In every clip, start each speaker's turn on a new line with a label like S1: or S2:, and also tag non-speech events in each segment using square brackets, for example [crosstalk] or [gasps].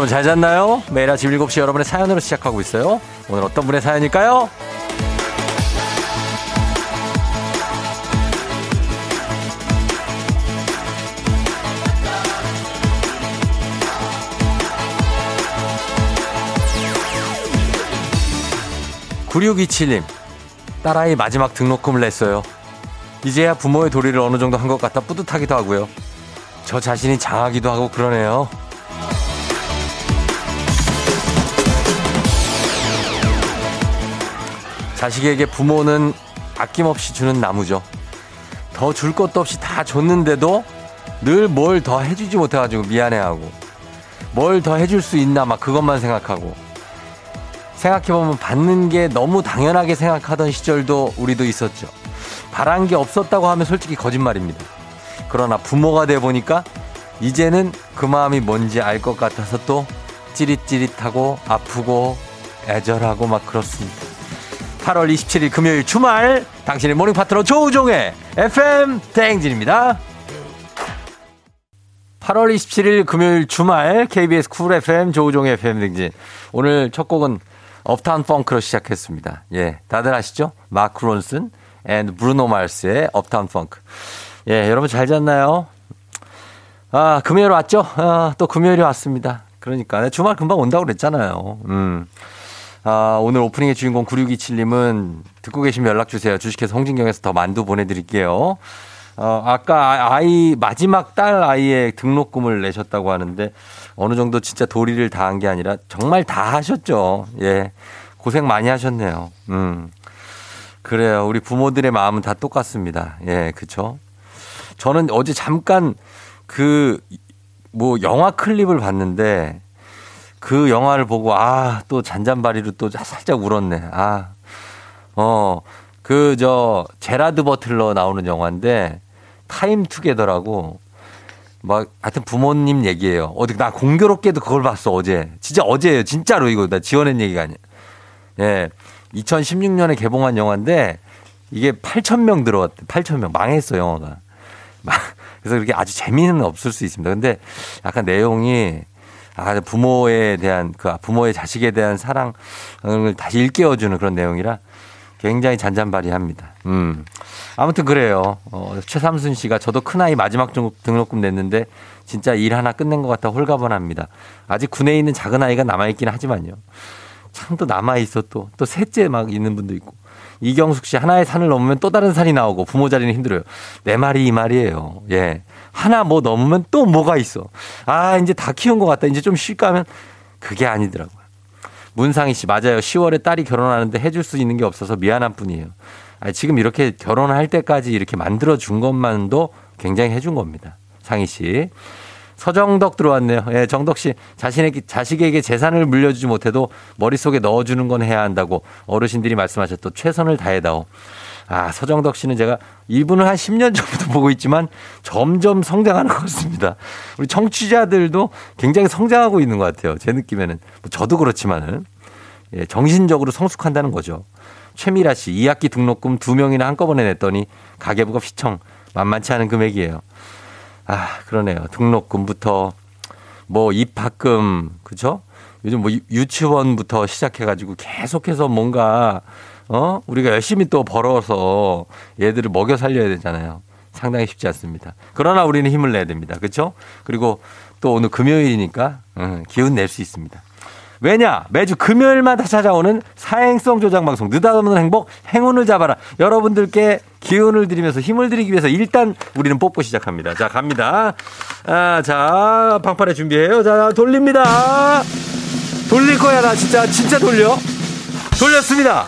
S1: 여러분 잘 잤나요? 매일 아침 7시 여러분의 사연으로 시작하고 있어요. 오늘 어떤 분의 사연일까요? 9627님, 딸아이 마지막 등록금을 냈어요. 이제야 부모의 도리를 어느 정도 한 것 같아 뿌듯하기도 하고요. 저 자신이 장하기도 하고 그러네요. 자식에게 부모는 아낌없이 주는 나무죠. 더 줄 것도 없이 다 줬는데도 늘 뭘 더 해주지 못해가지고 미안해하고 뭘 더 해줄 수 있나 막 그것만 생각하고 생각해보면 받는 게 너무 당연하게 생각하던 시절도 우리도 있었죠. 바란 게 없었다고 하면 솔직히 거짓말입니다. 그러나 부모가 돼 보니까 이제는 그 마음이 뭔지 알 것 같아서 또 찌릿찌릿하고 아프고 애절하고 막 그렇습니다. 8월 27일 금요일 주말 당신의 morning 파트너 조우종의 FM 대행진입니다. 8월 27일 금요일 주말 KBS Cool FM 조우종의 FM 대행진. 오늘 첫 곡은 Uptown Funk로 시작했습니다. 예, 다들 아시죠? 마크 론슨 and 브루노 마스의 Uptown Funk. 예, 여러분 잘 잤나요? 아, 금요일 왔죠? 아, 또 금요일이 왔습니다. 그러니까 주말 금방 온다고 그랬잖아요. 음. 아, 오늘 오프닝의 주인공 9627님은 듣고 계시면 연락 주세요. 주식회사 홍진경에서 더 만두 보내드릴게요. 어, 아까 아이, 마지막 딸 아이의 등록금을 내셨다고 하는데 어느 정도 진짜 도리를 다 한 게 아니라 정말 다 하셨죠. 예. 고생 많이 하셨네요. 음. 그래요. 우리 부모들의 마음은 다 똑같습니다. 예, 그쵸. 저는 어제 잠깐 그, 뭐, 영화 클립을 봤는데 그 영화를 보고 아, 또 잔잔바리로 또 살짝 울었네. 아, 어, 그, 저, 제라드 버틀러 나오는 영화인데 타임 투게더라고 막 하여튼 부모님 얘기예요. 어디 나 공교롭게도 그걸 봤어 어제. 진짜 어제예요. 진짜로 이거 나 지어낸 얘기가 아니야. 예. 2016년에 개봉한 영화인데 이게 8천 명 들어왔대. 8천 명 망했어 영화가. 그래서 그렇게 아주 재미는 없을 수 있습니다. 근데 약간 내용이 아, 부모에 대한 그 부모의 자식에 대한 사랑을 다시 일깨워주는 그런 내용이라 굉장히 잔잔바리합니다. 음. 아무튼 그래요. 어, 최삼순 씨가 저도 큰아이 마지막 등록금 냈는데 진짜 일 하나 끝낸 것 같아 홀가분합니다. 아직 군에 있는 작은 아이가 남아있긴 하지만요. 참 또 남아있어 또. 또 셋째 막 있는 분도 있고. 이경숙 씨 하나의 산을 넘으면 또 다른 산이 나오고 부모 자리는 힘들어요. 내 말이 이 말이에요. 예. 하나 뭐 넘으면 또 뭐가 있어. 아, 이제 다 키운 것 같다. 이제 좀 쉴까 하면 그게 아니더라고요. 문상희 씨, 맞아요. 10월에 딸이 결혼하는데 해줄 수 있는 게 없어서 미안한 뿐이에요. 아니, 지금 이렇게 결혼할 때까지 이렇게 만들어준 것만도 굉장히 해준 겁니다. 상희 씨. 서정덕 들어왔네요. 예, 정덕 씨 자신에게 자식에게 재산을 물려주지 못해도 머릿속에 넣어주는 건 해야 한다고 어르신들이 말씀하셨던 최선을 다해다오. 아, 서정덕 씨는 제가 이분을 한 10년 전부터 보고 있지만 점점 성장하는 것 같습니다. 우리 청취자들도 굉장히 성장하고 있는 것 같아요. 제 느낌에는. 뭐 저도 그렇지만은. 예, 정신적으로 성숙한다는 거죠. 최미라 씨, 2학기 등록금 2명이나 한꺼번에 냈더니 가계부가 휘청 만만치 않은 금액이에요. 아, 그러네요. 등록금부터 뭐 입학금, 그죠? 요즘 뭐 유치원부터 시작해가지고 계속해서 뭔가, 어? 우리가 열심히 또 벌어서 얘들을 먹여 살려야 되잖아요. 상당히 쉽지 않습니다. 그러나 우리는 힘을 내야 됩니다. 그렇죠? 그리고 또 오늘 금요일이니까 음, 기운 낼 수 있습니다. 왜냐? 매주 금요일마다 찾아오는 사행성 조장 방송 느닷없는 행복 행운을 잡아라. 여러분들께 기운을 드리면서 힘을 드리기 위해서 일단 우리는 뽑고 시작합니다. 자, 갑니다. 아, 자, 방판에 준비해요. 자, 돌립니다. 돌릴 거야, 나 진짜, 진짜 돌려. 돌렸습니다.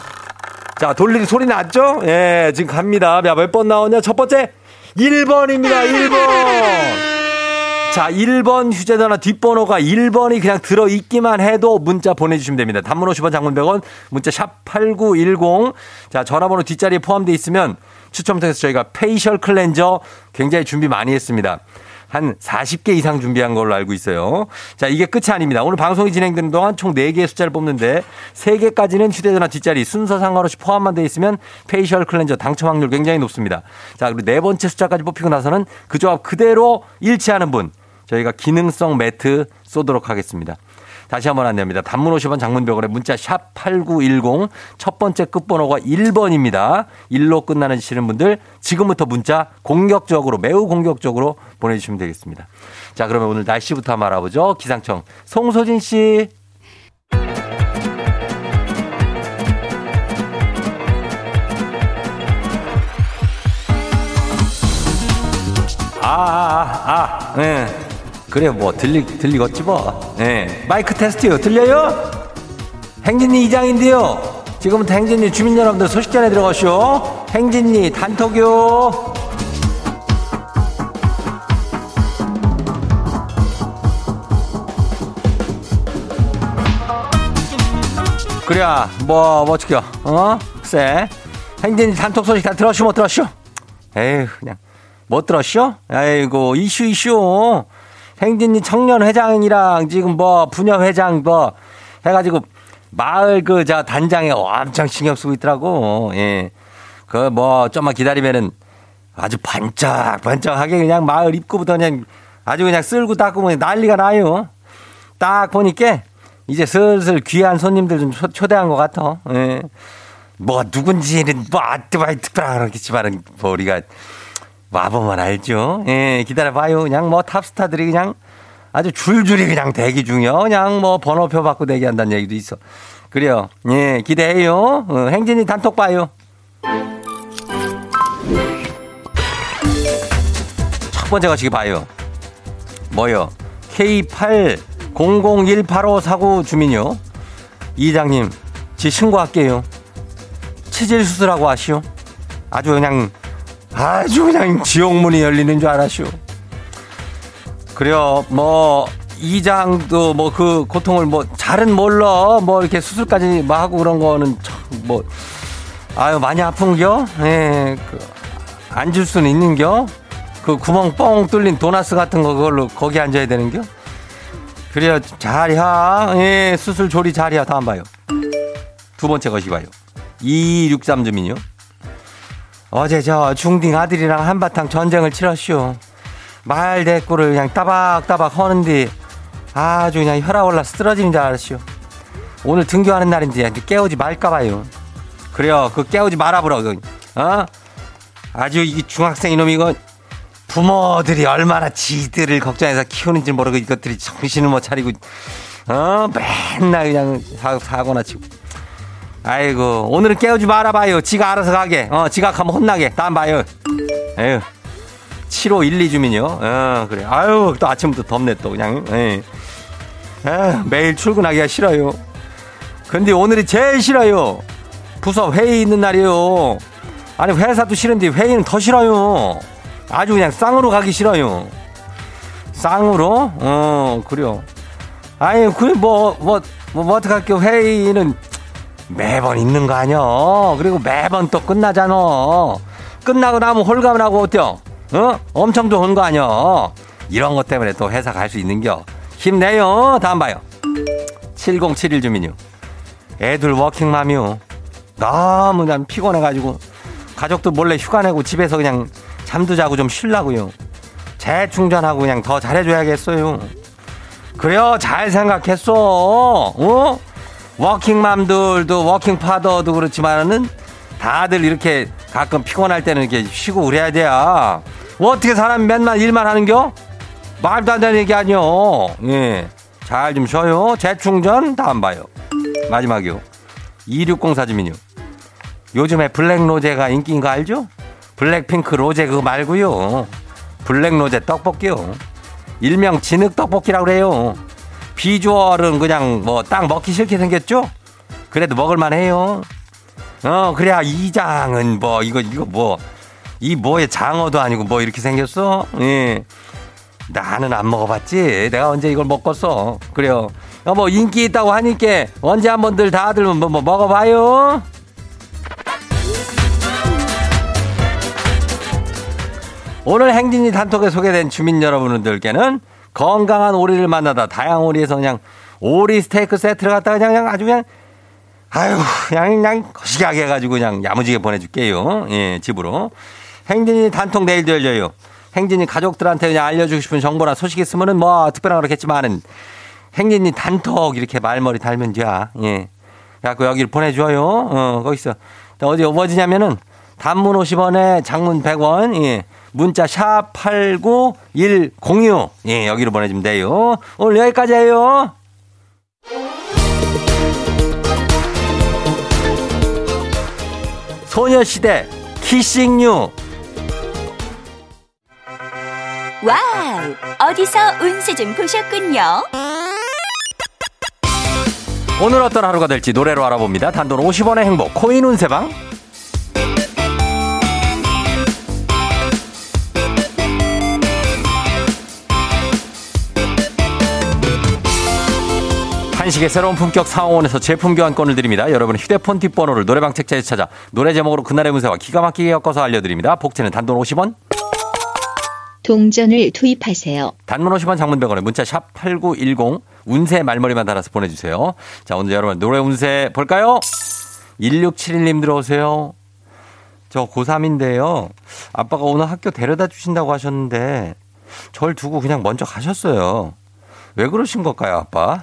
S1: 자, 돌리는 소리 났죠? 예, 지금 갑니다. 몇 번 나오냐? 첫 번째, 1번입니다. 1번. 자, 1번 휴대전화 뒷번호가 1번이 그냥 들어있기만 해도 문자 보내주시면 됩니다. 단문 50원 장문 100원, 문자 샵 8910. 자, 전화번호 뒷자리에 포함되어 있으면 추첨 통해서 저희가 facial cleanser 굉장히 준비 많이 했습니다. 한 40개 이상 준비한 걸로 알고 있어요. 자, 이게 끝이 아닙니다. 오늘 방송이 진행되는 동안 총 4개의 숫자를 뽑는데 3개까지는 휴대전화 뒷자리 순서 상관없이 포함만 되어 있으면 facial cleanser 당첨 확률 굉장히 높습니다. 자, 그리고 네 번째 숫자까지 뽑히고 나서는 그 조합 그대로 일치하는 분 저희가 기능성 매트 쏘도록 하겠습니다. 다시 한번 안내합니다. 단문 50원 장문 100원 문자 샵 8910 첫 번째 끝번호가 1번입니다. 1로 끝나시는 분들 지금부터 문자 공격적으로 매우 공격적으로 보내주시면 되겠습니다. 자 그러면 오늘 날씨부터 한번 알아보죠. 기상청 송소진 씨. 아, 아, 아, 아, 예. 그래, 뭐, 들리, 들리겠지, 뭐. 예. 마이크 테스트요. 들려요? 행진이 이장인데요. 지금부터 행진이 주민 여러분들 소식 전해 들어가시오. 행진이 단톡요. 그래, 뭐, 뭐, 어떡해, 어? 쎄. 행진이 단톡 소식 다 들었슈, 못 들었슈? 에휴, 그냥. 못 들었쇼? 아이고, 이슈, 이슈. 행진이 청년 회장이랑 지금 뭐, 부녀 회장 뭐, 해가지고, 마을 그, 저, 단장에 엄청 신경 쓰고 있더라고. 예. 그, 뭐, 좀만 기다리면은 아주 반짝반짝하게 그냥 마을 입구부터 그냥 아주 그냥 쓸고 닦고 그냥 난리가 나요. 딱 보니까 이제 슬슬 귀한 손님들 좀 초, 대한 것 같아. 예. 뭐, 누군지는 뭐, 아뜨바이 특별하겠지만은, 뭐, 우리가 와보면 알죠. 예, 기다려봐요. 그냥 뭐 탑스타들이 그냥 아주 줄줄이 그냥 대기 중이요. 그냥 뭐 번호표 받고 대기한다는 얘기도 있어. 그래요. 예, 기대해요. 어, 행진이 단톡 봐요. 첫 번째 거시기 봐요. 뭐요? K80018549 주민요. 이장님, 지 신고할게요. 치질 수술하고 하시오. 아주 그냥 아주 그냥 지옥문이 열리는 줄 알았슈. 그래요. 뭐 이장도 뭐 그 고통을 뭐 잘은 몰라. 뭐 이렇게 수술까지 뭐 하고 그런 거는 뭐 아유 많이 아픈겨. 예. 그 앉을 수는 있는겨. 그 구멍 뻥 뚫린 도나스 같은 거 그걸로 거기 앉아야 되는겨. 그래요. 잘이야. 예. 수술 조리 잘이야. 다음 봐요. 두 번째 것이 봐요. 2263 주민요. 어제 저 중딩 아들이랑 한바탕 전쟁을 치렀쇼. 말 대꾸를 그냥 따박따박 하는데 아주 그냥 혈압 올라 쓰러지는 줄 알았쇼. 오늘 등교하는 날인데 깨우지 말까봐요. 그래요. 그 깨우지 말아보라. 그. 어? 아주 이 중학생 이놈 이거 부모들이 얼마나 지들을 걱정해서 키우는지 모르고 이것들이 정신을 못 차리고 어 맨날 그냥 사고나 치고 아이고, 오늘은 깨우지 말아봐요. 지가 알아서 가게. 어, 지각하면 혼나게. 다음 봐요. 에휴. 7512 주민요. 어, 그래. 아유, 또 아침부터 덥네, 또, 그냥. 에휴, 매일 출근하기가 싫어요. 근데 오늘이 제일 싫어요. 부서 회의 있는 날이요. 아니, 회사도 싫은데 회의는 더 싫어요. 아주 그냥 쌍으로 가기 싫어요. 쌍으로? 어, 그래요. 아니, 그, 뭐, 뭐, 뭐, 뭐 어떡할게요. 회의는 매번 있는 거 아니야. 그리고 매번 또 끝나잖아. 끝나고 나면 홀가분하고 어때요? 어? 엄청 좋은 거 아니야. 이런 것 때문에 또 회사 갈 수 있는겨. 힘내요. 다음 봐요. 7071 주민요. 애들 워킹맘이요. 너무 난 피곤해가지고 가족들 몰래 휴가 내고 집에서 그냥 잠도 자고 좀 쉴라고요. 재충전하고 그냥 더 잘해줘야겠어요. 그래요. 잘 생각했어. 어? 워킹맘들도 워킹파더도 그렇지만은 다들 이렇게 가끔 피곤할 때는 이렇게 쉬고 그래야 돼요. 뭐 어떻게 사람이 맨날 일만 하는겨? 말도 안 되는 얘기 아니요. 예. 잘 좀 쉬어요. 재충전 다음 봐요. 마지막이요. 2604 주민요. 요즘에 black rosé가 인기인 거 알죠? 블랙핑크 로제 그거 말고요. black rosé 떡볶이요. 일명 진흙 떡볶이라고 그래요. visual은 그냥 뭐 딱 먹기 싫게 생겼죠? 그래도 먹을만 해요. 어, 그래야 이장은 뭐, 이거, 이거 뭐, 이 뭐에 장어도 아니고 뭐 이렇게 생겼어? 예. 나는 안 먹어봤지. 내가 언제 이걸 먹었어. 그래요. 어, 뭐 인기 있다고 하니까 언제 한 번들 다들 뭐, 뭐 먹어봐요. 오늘 행진이 단톡에 소개된 주민 여러분들께는 건강한 오리를 만나다 다양한 오리에서 그냥 오리 스테이크 세트를 갖다가 그냥, 그냥 아주 그냥 아유 그냥 그냥 거시기하게 해가지고 그냥 야무지게 보내줄게요. 예 집으로 행진이 단톡 내일도 열려요. 행진이 가족들한테 그냥 알려주고 싶은 정보나 소식 있으면은 뭐 특별한 그렇겠지만은 행진이 단톡 이렇게 말머리 달면 돼. 예. 그래갖고 여기를 보내줘요. 어, 거기서. 어디 어디냐면은 단문 50원에 장문 100원. 예. 문자 샵 8910 예, 여기로 보내주면 돼요. 오늘 여기까지예요. 소녀시대 Kissing You
S2: 와우! 어디서 운세 좀 보셨군요.
S1: 오늘 어떤 하루가 될지 노래로 알아봅니다. 단돈 50원의 행복 코인 운세방 한식의 새로운 품격 사옹원에서 제품 교환권을 드립니다. 여러분 휴대폰 뒷번호를 노래방 책자에 찾아 노래 제목으로 그날의 운세와 기가 막히게 엮어서 알려드립니다. 복채는 단돈 50원.
S3: 동전을 투입하세요.
S1: 단문 50원 장문병원에 문자 샵 8910 운세 말머리만 달아서 보내주세요. 자 오늘 여러분 노래 운세 볼까요? 1671님 들어오세요. 저 고3인데요. 아빠가 오늘 학교 데려다 주신다고 하셨는데 절 두고 그냥 먼저 가셨어요. 왜 그러신 걸까요, 아빠?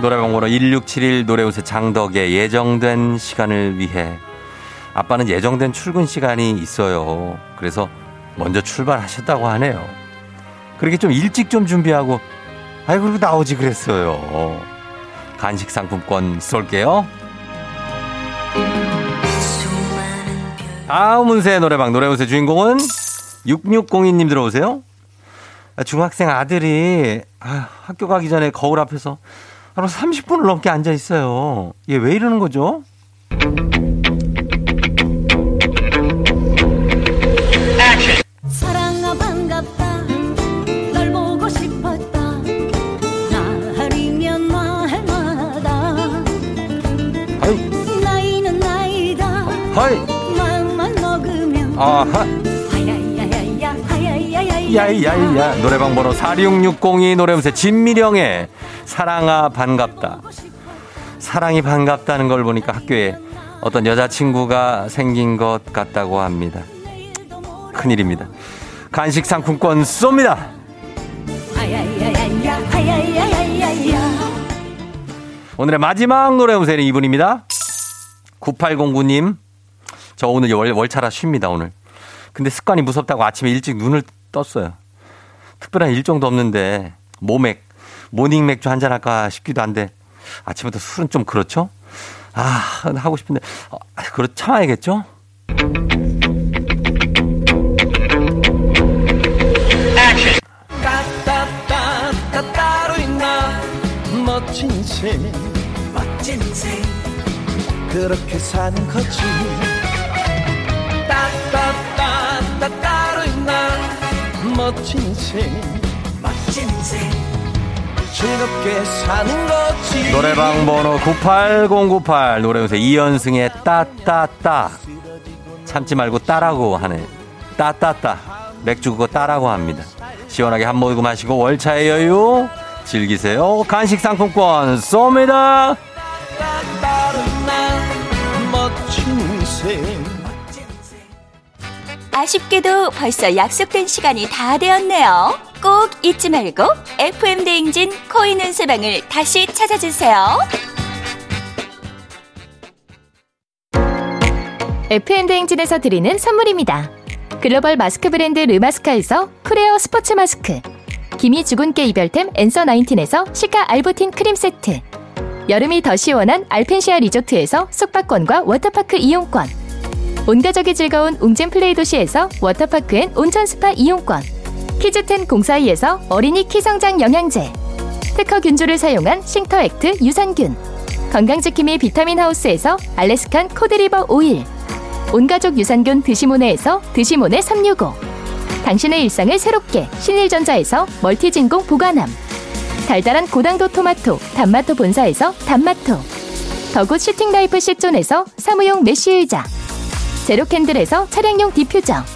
S1: 노래방 번호 1671 노래운세 장덕의 예정된 시간을 위해 아빠는 예정된 출근 시간이 있어요. 그래서 먼저 출발하셨다고 하네요. 그렇게 좀 일찍 좀 준비하고 아이 그리고 나오지 그랬어요. 간식 상품권 쏠게요. 다음 운세 노래방 노래운세 주인공은 6602님 들어오세요. 중학생 아들이 아, 학교 가기 전에 거울 앞에서 하루 30분을 넘게 앉아 있어요. 얘 왜 이러는 거죠? 아하, 야이야이야. 노래방 번호 46602 노래음새 진미령의 사랑아 반갑다. 사랑이 반갑다는 걸 보니까 학교에 어떤 여자친구가 생긴 것 같다고 합니다. 큰일입니다. 간식 상품권 쏩니다. 오늘의 마지막 노래 음세는 이분입니다. 9809님. 저 오늘 월, 월차라 쉽니다, 오늘. 근데 습관이 무섭다고 아침에 일찍 눈을 떴어요. 특별한 일정도 없는데, 모맥, 모닝 맥주 한 잔 할까 싶기도 한데, 아침부터 술은 좀 그렇죠? 아, 하고 싶은데, 어, 그렇, 참아야겠죠?
S4: 멋진 인생 그렇게 사는 거지 따따따따 따로 있나 멋진 인생 즐겁게 사는 거지.
S1: 노래방 번호 98098 노래음새 이연승의 따따따. 참지 말고 따라고 하네 따따따. 맥주 그거 따라고 합니다. 시원하게 한 모금 마시고 월차의 여유 즐기세요. 간식 상품권 쏩니다.
S2: 아쉽게도 벌써 약속된 시간이 다 되었네요. 꼭 잊지 말고 FM 대행진 코인 은세방을 다시 찾아주세요.
S5: FM대행진에서 드리는 선물입니다. 글로벌 마스크 브랜드 르마스카에서 크레어 스포츠 마스크 기미 주근깨 이별템 앤서 19에서 cica 알부틴 크림 세트 여름이 더 시원한 알펜시아 리조트에서 숙박권과 워터파크 이용권 온가족이 즐거운 웅진 플레이 도시에서 워터파크 and 온천 스파 이용권 키즈텐 공사이에서 어린이 키성장 영양제 특허 균주를 사용한 싱터액트 유산균 건강지킴이 비타민 하우스에서 Alaskan cod liver oil 온가족 유산균 드시모네에서 드시모네 365 당신의 일상을 새롭게 신일전자에서 멀티진공 보관함 달달한 고당도 토마토 단마토 본사에서 단마토 the good sitting life 시존에서 사무용 메쉬 의자 제로캔들에서 차량용 디퓨저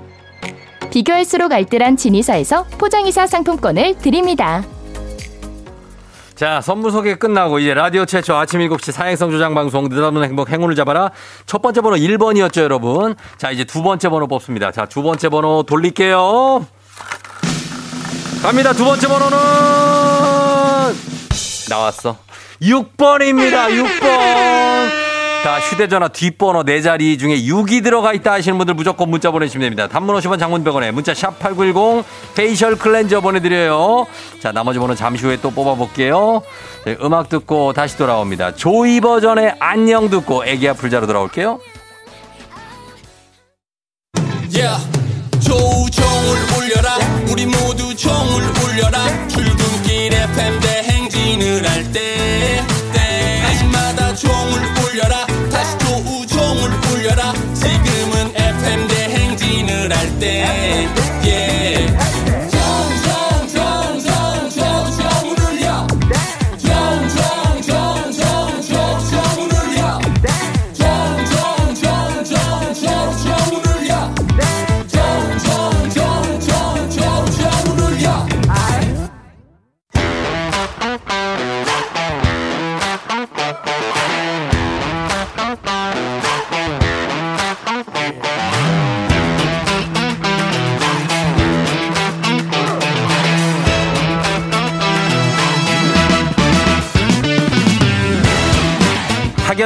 S5: 비교할수록 알뜰한 진이사에서 포장이사 상품권을 드립니다.
S1: 자, 선물 소개 끝나고 이제 라디오 최초 아침 7시 사행성 조장 방송 느닷없는 행복 행운을 잡아라. 첫 번째 번호 1번이었죠, 여러분. 자, 이제 두 번째 번호 뽑습니다. 자, 두 번째 번호 돌릴게요. 갑니다. 두 번째 번호는 나왔어. 6번입니다. 6번. 자, 휴대전화 뒷번호 네 자리 중에 6이 들어가 있다 하시는 분들 무조건 문자 보내주시면 됩니다. 단문 50원 장문 100원에 문자 샵 8910 facial cleanser 보내드려요. 자, 나머지 번호 잠시 후에 또 뽑아볼게요. 네, 음악 듣고 다시 돌아옵니다. 조이 버전의 안녕 듣고 애기야 풀자로 돌아올게요.
S4: Yeah. 조우종을 울려라 우리 모두 종을 울려라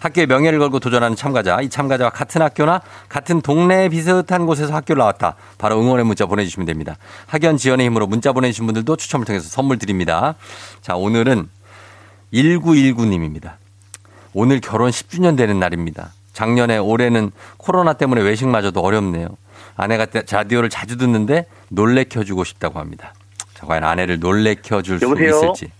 S1: 학교의 명예를 걸고 도전하는 참가자, 이 참가자와 같은 학교나 같은 동네 비슷한 곳에서 학교를 나왔다. 바로 응원의 문자 보내주시면 됩니다. 학연 지연의 힘으로 문자 보내주신 분들도 추첨을 통해서 선물 드립니다. 자, 오늘은 1919님입니다. 오늘 결혼 10주년 되는 날입니다. 작년에 올해는 코로나 때문에 외식마저도 어렵네요. 아내가 라디오를 자주 듣는데 놀래켜주고 싶다고 합니다. 자, 과연 아내를 놀래켜줄 수? 있을지.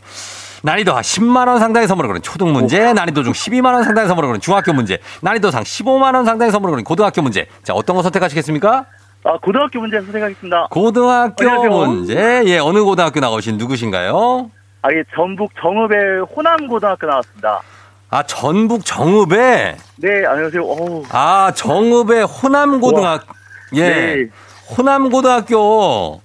S1: 난이도 10만 원 상당의 선물을 거는 초등 문제, 난이도 중 12만 원 상당의 선물을 거는 중학교 문제, 난이도 상 15만 원 상당의 선물을 거는 고등학교 문제. 자, 어떤 거 선택하시겠습니까?
S3: 아, 고등학교 문제 선택하겠습니다.
S1: 고등학교
S3: 안녕하세요.
S1: 문제. 예, 어느 고등학교 나오신 누구신가요?
S3: 아, 예, 전북 정읍의 호남고등학교 나왔습니다.
S1: 아, 전북 정읍에
S3: 네, 안녕하세요. 어우,
S1: 아, 정읍의 호남고등학교. 예.
S3: 네.
S1: 호남고등학교.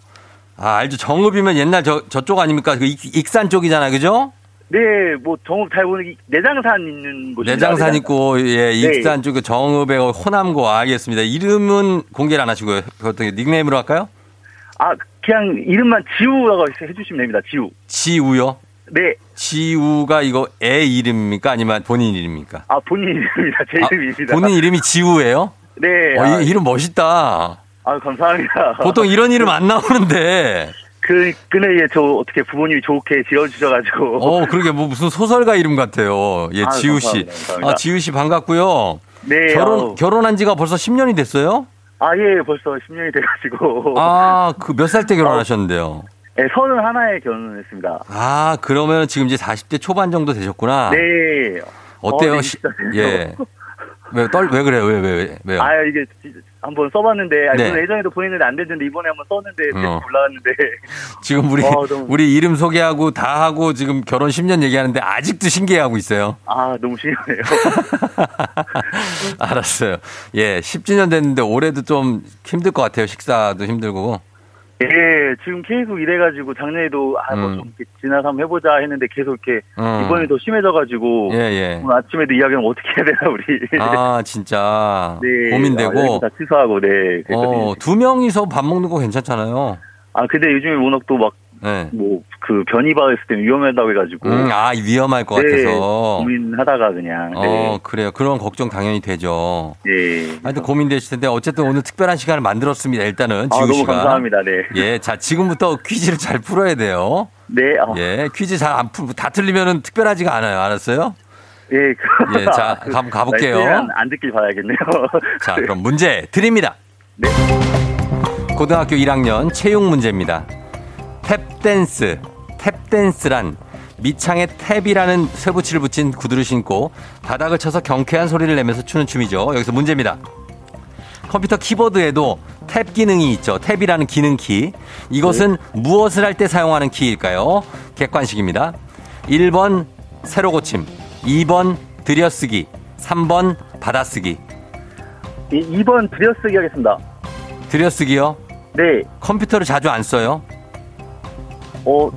S1: 아, 알죠. 정읍이면 옛날 저, 저쪽 아닙니까? 그 익- 익산 쪽이잖아요. 그죠?
S3: 네, 뭐 정읍 잘 보는 이- 내장산 있는 곳입니다.
S1: 내장산 있고, 예,
S3: 네.
S1: 익산 쪽에 정읍의 호남고 알겠습니다. 이름은 공개를 안 하시고요. 어떻게 닉네임으로 할까요?
S3: 아, 그냥 이름만 지우라고 해 주시면 됩니다. 지우.
S1: 지우요?
S3: 네,
S1: 지우가 이거 애 이름입니까? 아니면 본인 이름입니까?
S3: 아, 본인 이름입니다. 제
S1: 아,
S3: 이름입니다.
S1: 본인 이름이 지우예요?
S3: 네,
S1: 어,
S3: 아,
S1: 이- 이름 멋있다.
S3: 아, 감사합니다.
S1: 보통 이런 이름 안 나오는데.
S3: 그, 근데 예, 저 어떻게 부모님이 좋게 지어주셔가지고.
S1: 어, 그러게 뭐 무슨 소설가 이름 같아요. 예,
S3: 아,
S1: 지우 씨.
S3: 감사합니다. 감사합니다.
S1: 아, 지우 씨 반갑고요.
S3: 네,
S1: 결혼
S3: 아우.
S1: 결혼한 지가 벌써 10년이 됐어요?
S3: 아, 예, 벌써 10년이 돼가지고.
S1: 아, 그 몇 살 때 결혼하셨는데요?
S3: 네, 서른 하나에 결혼을 했습니다.
S1: 아, 그러면 지금 이제 40대 초반 정도 되셨구나.
S3: 네.
S1: 어때요?
S3: 어, 네,
S1: 시- 예. 왜, 떨, 왜 그래요? 왜, 왜, 왜, 왜요?
S3: 아 이게 지- 한번 써봤는데 아,
S1: 네.
S3: 예전에도 보냈는데 안 됐는데 이번에 한번 썼는데
S1: 어.
S3: 올라왔는데 [laughs]
S1: 지금 우리,
S3: 어, 너무-
S1: 우리 이름 소개하고 다 하고 지금 결혼 10년 얘기하는데 아직도 신기해하고 있어요.
S3: 아 너무 신기해요. [laughs]
S1: 알았어요. 예, 10주년 됐는데 올해도 좀 힘들 것 같아요. 식사도 힘들고.
S3: 예 지금 계속 이래가지고 작년에도 아뭐
S1: 음.
S3: 좀 지나서 한번 해보자 했는데 계속 이렇게
S1: 음.
S3: 이번에 더 심해져가지고
S1: 예, 예.
S3: 오늘 아침에도 이야기는 어떻게 해야 되나 우리.
S1: 아, 진짜. [laughs]
S3: 네. 아,
S1: 고민되고.
S3: 여행 다 취소하고 네. 그랬거든요.
S1: 어, 두 명이서 밥 먹는 거 괜찮잖아요.
S3: 아 근데 요즘에 워낙 또막
S1: 네.
S3: 뭐그 변이바했을 때 위험하다고 해가지고
S1: 음, 아, 위험할 것
S3: 네,
S1: 같아서.
S3: 고민하다가 그냥
S1: 어,
S3: 네.
S1: 그래요. 그런 걱정 당연히 되죠.
S3: 예.
S1: 하여튼 고민되실 텐데 어쨌든 오늘 특별한 시간을 만들었습니다. 일단은
S3: 아
S1: 지우
S3: 너무
S1: 씨가.
S3: 감사합니다. 네.
S1: 예, 자 지금부터 퀴즈를 잘 풀어야 돼요.
S3: 네. 아,
S1: 예, 퀴즈 잘 안 풀, 다 틀리면은 특별하지가 않아요. 알았어요?
S3: 예. 그-
S1: 예, 자, 한번 가볼게요.
S3: 안 듣길 바라겠네요. [laughs]
S1: 자, 그럼 문제 드립니다.
S3: 네.
S1: 고등학교 1학년 체육 문제입니다. 탭댄스, 탭댄스란 밑창에 탭이라는 쇠붙이를 붙인 구두를 신고 바닥을 쳐서 경쾌한 소리를 내면서 추는 춤이죠. 여기서 문제입니다. 컴퓨터 키보드에도 탭 기능이 있죠. 탭이라는 기능 키. 이것은 무엇을 할 때 사용하는 키일까요? 객관식입니다. 1번 세로 고침, 2번 들여쓰기, 3번 받아쓰기.
S3: 이 2번 들여쓰기 하겠습니다.
S1: 들여쓰기요?
S3: 네.
S1: 컴퓨터를 자주 안 써요?
S3: 어,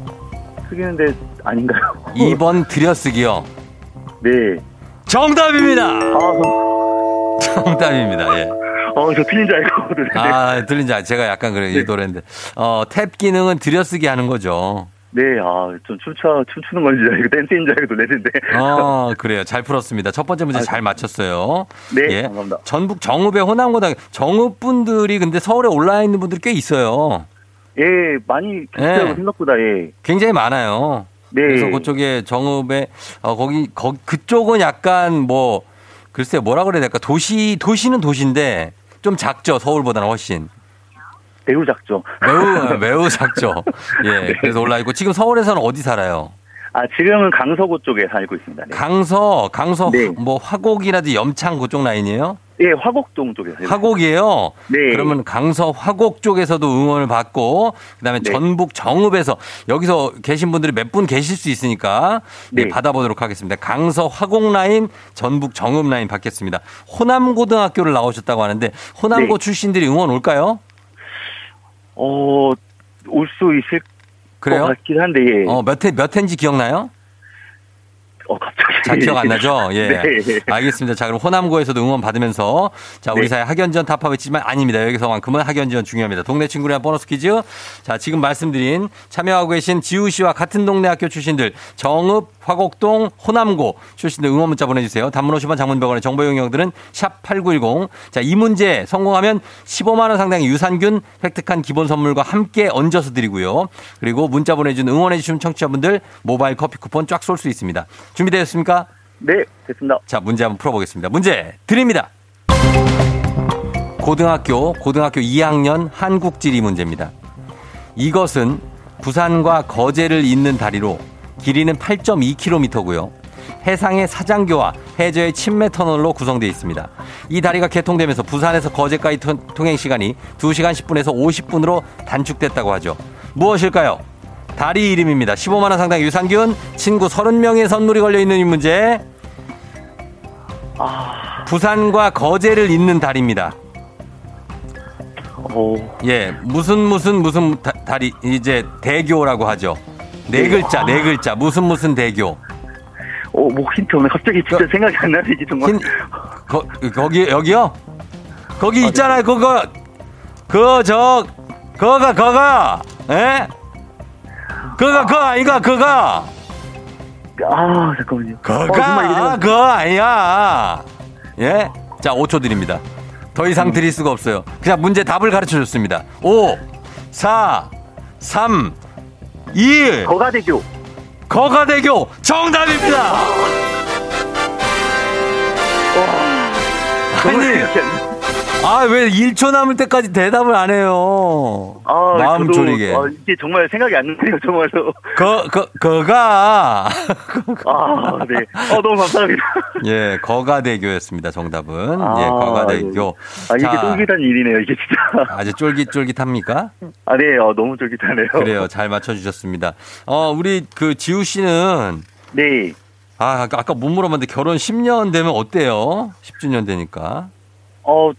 S3: 쓰기는데 아닌가요? [laughs]
S1: 2번 들여쓰기요.
S3: 네.
S1: 정답입니다!
S3: 아, 저,
S1: 정답입니다. 예.
S3: 어, 저 틀린 줄 알고. 네.
S1: 아, 들린지 알- 제가 약간 그래, 의도했는데. 어, 탭 기능은 들여쓰기 하는 거죠.
S3: 네, 아, 좀 춤춰, 춤추는 건지 알고, 댄스인 줄 알고 놀랬는데.
S1: 어, [laughs] 그래요. 잘 풀었습니다. 첫 번째 문제 잘 맞췄어요.
S3: 네,
S1: 예.
S3: 감사합니다.
S1: 전북 정읍의 호남고등학교. 정읍 분들이 근데 서울에 올라와 있는 분들이 꽤 있어요.
S3: 예, 많이
S1: 네.
S3: 생각보다, 예.
S1: 굉장히 많아요.
S3: 네.
S1: 그래서 그쪽에 정읍에 어 거기 거 그쪽은 약간 뭐 글쎄 뭐라 그래야 될까 도시 도시는 도시인데 좀 작죠 서울보다는 훨씬
S3: 매우 작죠.
S1: 매우 [laughs] 매우 작죠 예 그래서 올라 있고 지금 서울에서는 어디 살아요
S3: 아, 지금은 강서구 쪽에 살고 있습니다. 네.
S1: 강서 강서
S3: 네.
S1: 뭐 화곡이라든지 염창 그쪽 라인이에요
S3: 예, 화곡동 쪽에 살고
S1: 화곡이에요
S3: 네.
S1: 그러면 강서 화곡 쪽에서도 응원을 받고 그 다음에
S3: 네.
S1: 전북 정읍에서 여기서 계신 분들이 몇 분 계실 수 있으니까 네,
S3: 네.
S1: 받아보도록 하겠습니다. 강서 화곡 라인, 전북 정읍 라인 받겠습니다. 호남고등학교를 나오셨다고 하는데 호남고
S3: 네.
S1: 출신들이 응원 올까요?
S3: 어, 올 수 있을
S1: 그래요?
S3: 것 같긴 한데, 예.
S1: 어, 몇 회, 몇 회인지 기억나요?
S3: 어, 갑자기.
S1: 잘 기억 안 나죠? [laughs] 예.
S3: 네.
S1: 알겠습니다. 자, 그럼 호남고에서도 응원 받으면서 자, 우리
S3: 네.
S1: 사회 학연지원 외치지만 아닙니다. 여기서만큼은 학연지원 중요합니다. 동네 친구랑 보너스 퀴즈. 자, 지금 말씀드린 참여하고 계신 지우 씨와 같은 동네 학교 출신들 정읍, 화곡동, 호남고 출신들 응원 문자 보내주세요. 단문 50원 장문병원의 정보 용역들은 샵8910. 자, 이 문제 성공하면 15만원 상당의 유산균 획득한 기본 선물과 함께 얹어서 드리고요. 그리고 문자 보내준 응원해주신 청취자분들 모바일 커피 쿠폰 쫙 쏠 수 있습니다. 준비되셨습니까?
S3: 네, 됐습니다.
S1: 자, 문제 한번 풀어보겠습니다. 문제 드립니다. 고등학교, 고등학교 2학년 한국지리 문제입니다. 이것은 부산과 거제를 잇는 다리로 길이는 8.2km고요. 해상의 사장교와 해저의 침매 터널로 구성되어 있습니다. 이 다리가 개통되면서 부산에서 거제까지 통- 통행 시간이 2시간 10분에서 50분으로 단축됐다고 하죠. 무엇일까요? 다리 이름입니다. 15만 원 상당의 유산균, 친구 30명의 선물이 걸려 있는 이 문제. 부산과 거제를 잇는 다리입니다.
S3: 어,
S1: 예, 무슨 무슨 무슨 다, 다리 이제 대교라고 하죠. 네 글자, 네 글자. 무슨 무슨 대교.
S3: 어, 뭐 힌트 오늘 갑자기 진짜
S1: 그-
S3: 생각이 안 나네, 정말.
S1: 흰, 거, 거기 여기요? 거기 있잖아요. 그거 그 저 그거가 그거가 예? 그거 그거 아이가 그거
S3: 아, 잠깐만요. 어,
S1: 그거
S3: 생각-
S1: 그거 아니야. 예? 자, 5초 드립니다. 더 이상 드릴 수가 없어요. 그냥 문제 답을 가르쳐 줬습니다. 5 4 3 2
S3: 거가대교.
S1: 거가대교 정답입니다. 아니. 아, 왜 1초 남을 때까지 대답을 안 해요?
S3: 아,
S1: 마음
S3: 저도,
S1: 졸이게.
S3: 아, 이게 정말 생각이 안 나네요, 정말로.
S1: 거, 거, 거가.
S3: 아, 네. 어, 너무 감사합니다.
S1: 예, 거가대교였습니다. 정답은.
S3: 아,
S1: 예, 거가대교.
S3: 아, 이게
S1: 자,
S3: 쫄깃한 일이네요, 이게 진짜.
S1: 아주 쫄깃쫄깃합니까?
S3: 아, 네, 어, 너무 쫄깃하네요.
S1: 그래요. 잘 맞춰주셨습니다. 어, 우리 그 지우 씨는
S3: 네.
S1: 아, 아까 아까 못 물어봤는데 결혼 10년 되면 어때요? 10주년 되니까.
S3: 어,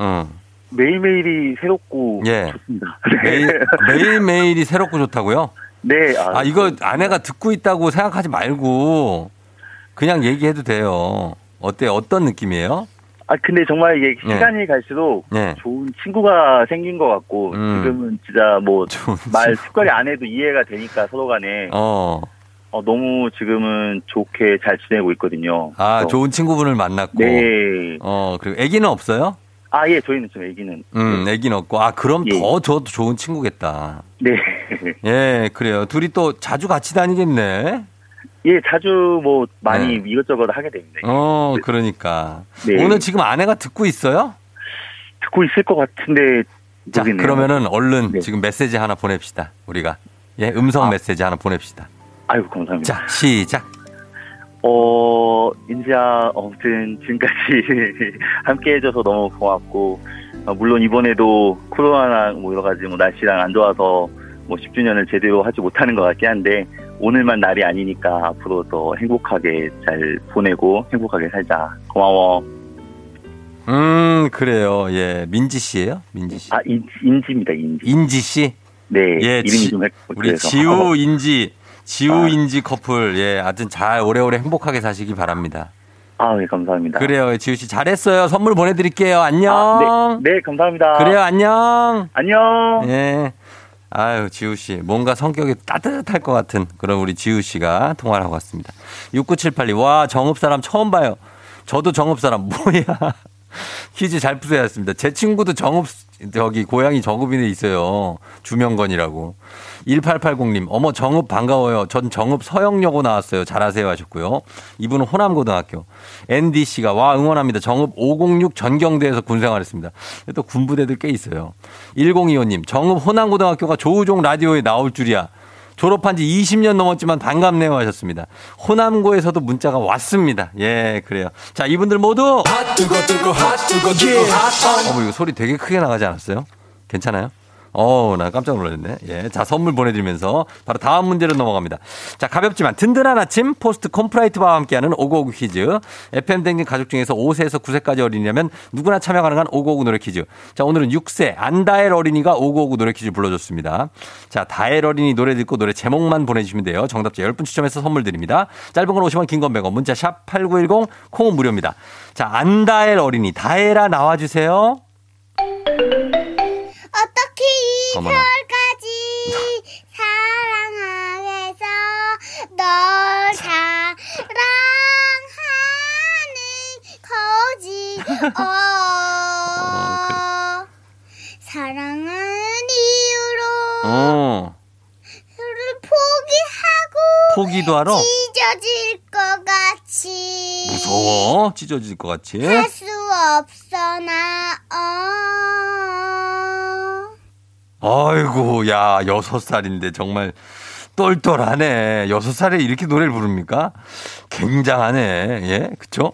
S1: 응.
S3: 매일매일이 새롭고
S1: 예.
S3: 좋습니다. [laughs]
S1: 매일, 매일 매일이 새롭고 좋다고요?
S3: 네.
S1: 아, 이거 아내가 듣고 있다고 생각하지 말고 그냥 얘기해도 돼요. 어때요? 어떤 느낌이에요?
S3: 아, 근데 정말 이게
S1: 네.
S3: 시간이 갈수록
S1: 네.
S3: 좋은 친구가 생긴 것 같고,
S1: 음.
S3: 지금은 진짜 뭐, [laughs] 말. 특별히 안 해도 이해가 되니까 서로 간에,
S1: 어.
S3: 어, 너무 지금은 좋게 잘 지내고 있거든요.
S1: 아,
S3: 그래서
S1: 좋은 친구분을 만났고.
S3: 네.
S1: 어, 그리고 아기는 없어요?
S3: 아, 예, 저희는 좀 애기는.
S1: 음, 아기는 없고. 아, 그럼
S3: 예.
S1: 더 저도 좋은 친구겠다.
S3: 네.
S1: 예, 그래요. 둘이 또 자주 같이 다니겠네.
S3: 예, 자주 뭐, 많이
S1: 네.
S3: 이것저것 하게 됩니다.
S1: 어, 그러니까.
S3: 네.
S1: 오늘 지금 아내가 듣고 있어요?
S3: 듣고 있을 것 같은데,
S1: 자,
S3: 모르겠네요.
S1: 그러면은 얼른
S3: 네.
S1: 지금 메시지 하나 보냅시다. 우리가. 예, 음성
S3: 아.
S1: 메시지 하나 보냅시다.
S3: 아이고, 감사합니다.
S1: 자, 시작.
S3: 어, 인지야, 아무튼 지금까지 [laughs] 함께 해줘서 너무 고맙고, 어, 물론 이번에도 코로나나 뭐 여러 가지 뭐 날씨랑 안 좋아서 뭐 10주년을 제대로 하지 못하는 것 같긴 한데, 오늘만 날이 아니니까 앞으로 더 행복하게 잘 보내고 행복하게 살자. 고마워.
S1: 음, 그래요. 예, 민지 씨예요? 민지 씨.
S3: 아, 인, 인지입니다, 인지.
S1: 인지 씨.
S3: 네,
S1: 예,
S3: 이름이
S1: 지-
S3: 좀 헷,
S1: 우리. 지우 인지 지우
S3: 아.
S1: 인지 커플 예, 하여튼 잘 오래오래 행복하게 사시기 바랍니다.
S3: 아, 네, 감사합니다.
S1: 그래요. 지우 씨 잘했어요. 선물 보내 드릴게요. 안녕.
S3: 아, 네, 네, 감사합니다.
S1: 그래요. 안녕.
S3: 안녕.
S1: 예. 아유, 지우 씨. 뭔가 성격이 따뜻할 것 같은 그런 우리 지우 씨가 통화를 하고 왔습니다. 6978님. 와, 정읍 사람 처음 봐요. 저도 정읍 사람. 뭐야. [laughs] 퀴즈 잘 푸셔야 했습니다. 제 친구도 정읍, 저기, 고향이 정읍인에 있어요. 주명건이라고. 1880님, 어머, 정읍 반가워요. 전 정읍 서영여고 나왔어요. 잘하세요 하셨고요. 이분은 호남고등학교. NDC가, 와, 응원합니다. 정읍 506 전경대에서 군생활했습니다. 또 군부대들 꽤 있어요. 1025님, 정읍 호남고등학교가 조우종 라디오에 나올 줄이야. 졸업한 지 20년 넘었지만 반갑네요 하셨습니다. 호남고에서도 문자가 왔습니다. 예, 그래요. 자, 이분들 모두
S4: 핫 뜨거 뜨거 핫 뜨거 뜨거 핫
S1: 어머, 이거 소리 되게 크게 나가지 않았어요? 괜찮아요? 어우, 나 깜짝 놀랐네. 예. 자, 선물 보내드리면서 바로 다음 문제로 넘어갑니다. 자, 가볍지만 든든한 아침 포스트 콘푸라이트바와 함께하는 오고오구 퀴즈. FM 댕진 가족 중에서 5세에서 9세까지 어린이라면 누구나 참여 가능한 오고오구 노래 퀴즈. 자, 오늘은 6세 안다엘 어린이가 오고오구 노래 퀴즈 불러줬습니다. 자, 다엘 어린이 노래 듣고 노래 제목만 보내주시면 돼요. 정답자 10분 추첨해서 선물 드립니다. 짧은 건 50원, 긴 건 100원, 문자 샵 8910, 콩은 무료입니다. 자, 안다엘 어린이, 다엘아 나와주세요.
S6: 어떻게 이
S1: 어머나.
S6: 별까지 사랑하겠어 널 사랑하는 거지 [laughs] 어 사랑하는 이유로
S1: 어,
S6: 너를 포기하고
S1: 포기도 하러?
S6: 찢어질 것 같이
S1: 무서워. 찢어질 것 같이.
S6: 할 수 없어 나 어.
S1: 아이고, 야, 여섯 살인데 정말 똘똘하네. 여섯 살에 이렇게 노래를 부릅니까? 굉장하네. 예, 그쵸?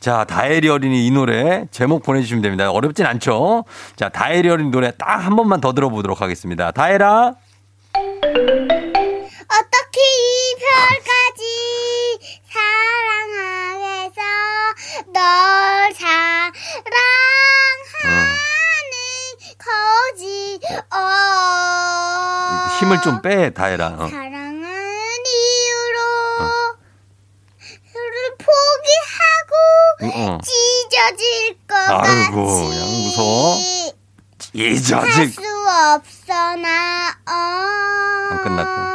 S1: 자, 다혜리 어린이 이 노래 제목 보내주시면 됩니다. 어렵진 않죠? 자, 다혜리 어린이 노래 딱 한 번만 더 들어보도록 하겠습니다. 다혜라.
S6: 어떻게 이 별까지 사랑하겠어 널 사랑하는 거지 어
S1: 힘을 좀 빼, 다혜라. 어.
S6: 사랑하는 이유로 너를 포기하고
S1: 어.
S6: 찢어질 것
S1: 아이고,
S6: 같이
S1: 야, 무서워. 찢어질.
S6: 할수 없어 나 어.
S1: 안 끝났고.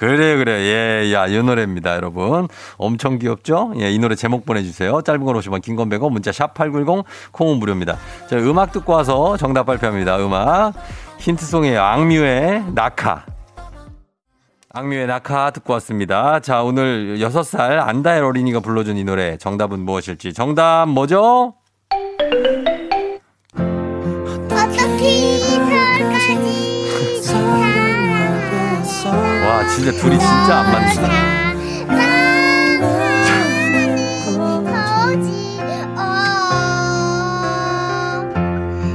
S1: 그래, 그래. 예, 야, 이 노래입니다, 여러분. 엄청 귀엽죠? 예, 이 노래 제목 보내주세요. 짧은 걸 오시면 긴건 100원, 문자 샵 8910, 콩은 무료입니다. 자, 음악 듣고 와서 정답 발표합니다. 음악. 힌트송이에요. 악뮤의 낙하. 악뮤의 낙하 듣고 왔습니다. 자, 오늘 6살 안다엘 어린이가 불러준 이 노래. 정답은 무엇일지. 정답 뭐죠? 아, 진짜 둘이 진짜 안 맞는다.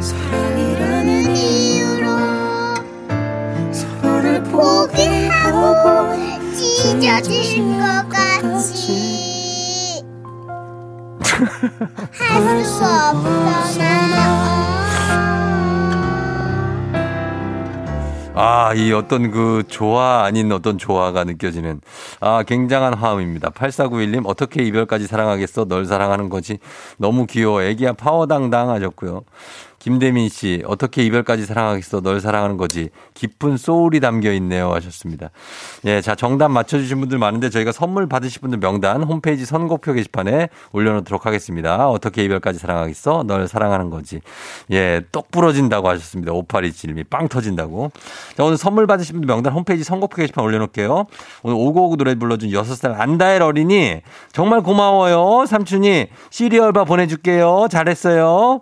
S6: 사랑이라는 이유로 서로를 포기하고 찢어질 것 같이 [laughs] 할 수 없어 나
S1: 아, 이 어떤 그 조화 아닌 어떤 조화가 느껴지는 아, 굉장한 화음입니다. 8491님, 어떻게 이별까지 사랑하겠어? 널 사랑하는 거지. 너무 귀여워. 애기야 파워당당 하셨고요. 김대민 씨, 어떻게 이별까지 사랑하겠어? 널 사랑하는 거지. 깊은 소울이 담겨 있네요. 하셨습니다. 예, 자, 정답 맞춰주신 분들 많은데 저희가 선물 받으실 분들 명단 홈페이지 선곡표 게시판에 올려놓도록 하겠습니다. 어떻게 이별까지 사랑하겠어? 널 사랑하는 거지. 예, 똑 부러진다고 하셨습니다. 5827님이 빵 터진다고. 자, 오늘 선물 받으신 분들 명단 홈페이지 선곡표 게시판 올려놓을게요. 오늘 5959 노래 불러준 6살 안다엘 어린이 정말 고마워요. 삼촌이 시리얼바 보내줄게요. 잘했어요.